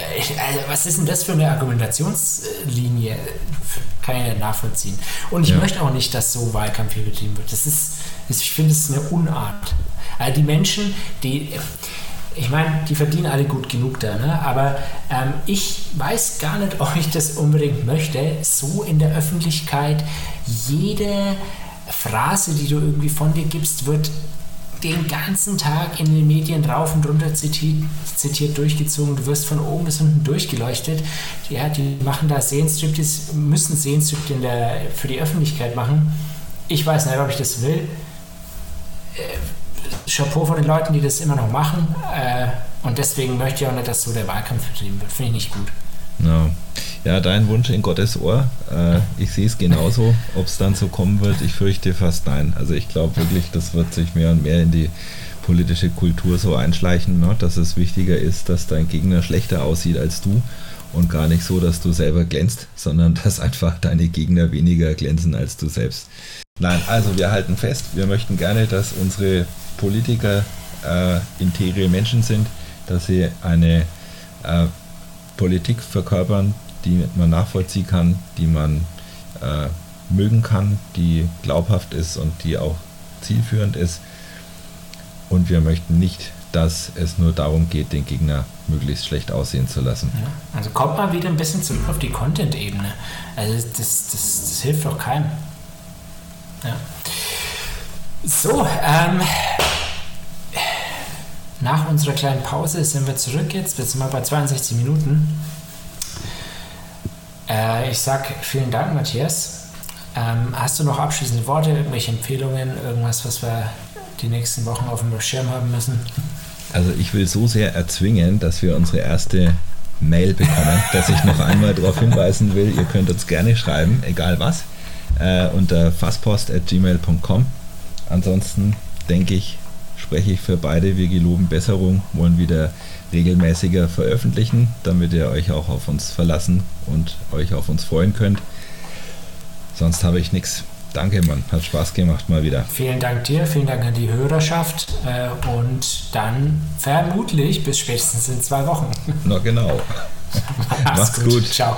also, was ist denn das für eine Argumentationslinie? Kann ich nicht nachvollziehen. Und ich ja. möchte auch nicht, dass so Wahlkampf hier betrieben wird. Das ist, ich finde, es ist eine Unart. Die Menschen, die, ich meine, die verdienen alle gut genug da, ne? aber ähm, ich weiß gar nicht, ob ich das unbedingt möchte, so in der Öffentlichkeit jede Phrase, die du irgendwie von dir gibst, wird den ganzen Tag in den Medien rauf und runter zitiert, zitiert durchgezogen. Du wirst von oben bis unten durchgeleuchtet. Ja, die machen da Sehenstrip, die müssen Sehenstrip für die Öffentlichkeit machen. Ich weiß nicht, ob ich das will. Chapeau von den Leuten, die das immer noch machen. Äh, Und deswegen möchte ich auch nicht, dass so der Wahlkampf betrieben wird. Finde ich nicht gut. No. Ja, dein Wunsch in Gottes Ohr. Äh, ich sehe es genauso. Ob es dann so kommen wird, ich fürchte fast nein. Also ich glaube wirklich, das wird sich mehr und mehr in die politische Kultur so einschleichen, ne? dass es wichtiger ist, dass dein Gegner schlechter aussieht als du und gar nicht so, dass du selber glänzt, sondern dass einfach deine Gegner weniger glänzen als du selbst. Nein, also wir halten fest, wir möchten gerne, dass unsere Politiker äh, integre Menschen sind, dass sie eine äh, Politik verkörpern, die man nachvollziehen kann, die man äh, mögen kann, die glaubhaft ist und die auch zielführend ist. Und wir möchten nicht, dass es nur darum geht, den Gegner möglichst schlecht aussehen zu lassen. Ja, also kommt mal wieder ein bisschen zurück auf die Content-Ebene. Also das, das, das, hilft doch keinem. Ja. So, ähm, nach unserer kleinen Pause sind wir zurück jetzt. Jetzt sind wir bei 62 Minuten. Äh, ich sag vielen Dank, Matthias. Ähm, hast du noch abschließende Worte, irgendwelche Empfehlungen, irgendwas, was wir die nächsten Wochen auf dem Schirm haben müssen? Also ich will so sehr erzwingen, dass wir unsere erste Mail bekommen, dass ich noch einmal darauf hinweisen will, ihr könnt uns gerne schreiben, egal was, äh, unter fasspost.gmail.com. Ansonsten denke ich, spreche ich für beide. Wir geloben Besserung, wollen wieder regelmäßiger veröffentlichen, damit ihr euch auch auf uns verlassen und euch auf uns freuen könnt. Sonst habe ich nichts. Danke, Mann. Hat Spaß gemacht mal wieder. Vielen Dank dir, vielen Dank an die Hörerschaft äh, und dann vermutlich bis spätestens in zwei Wochen. Na genau. Mach's, Mach's gut. gut. Ciao.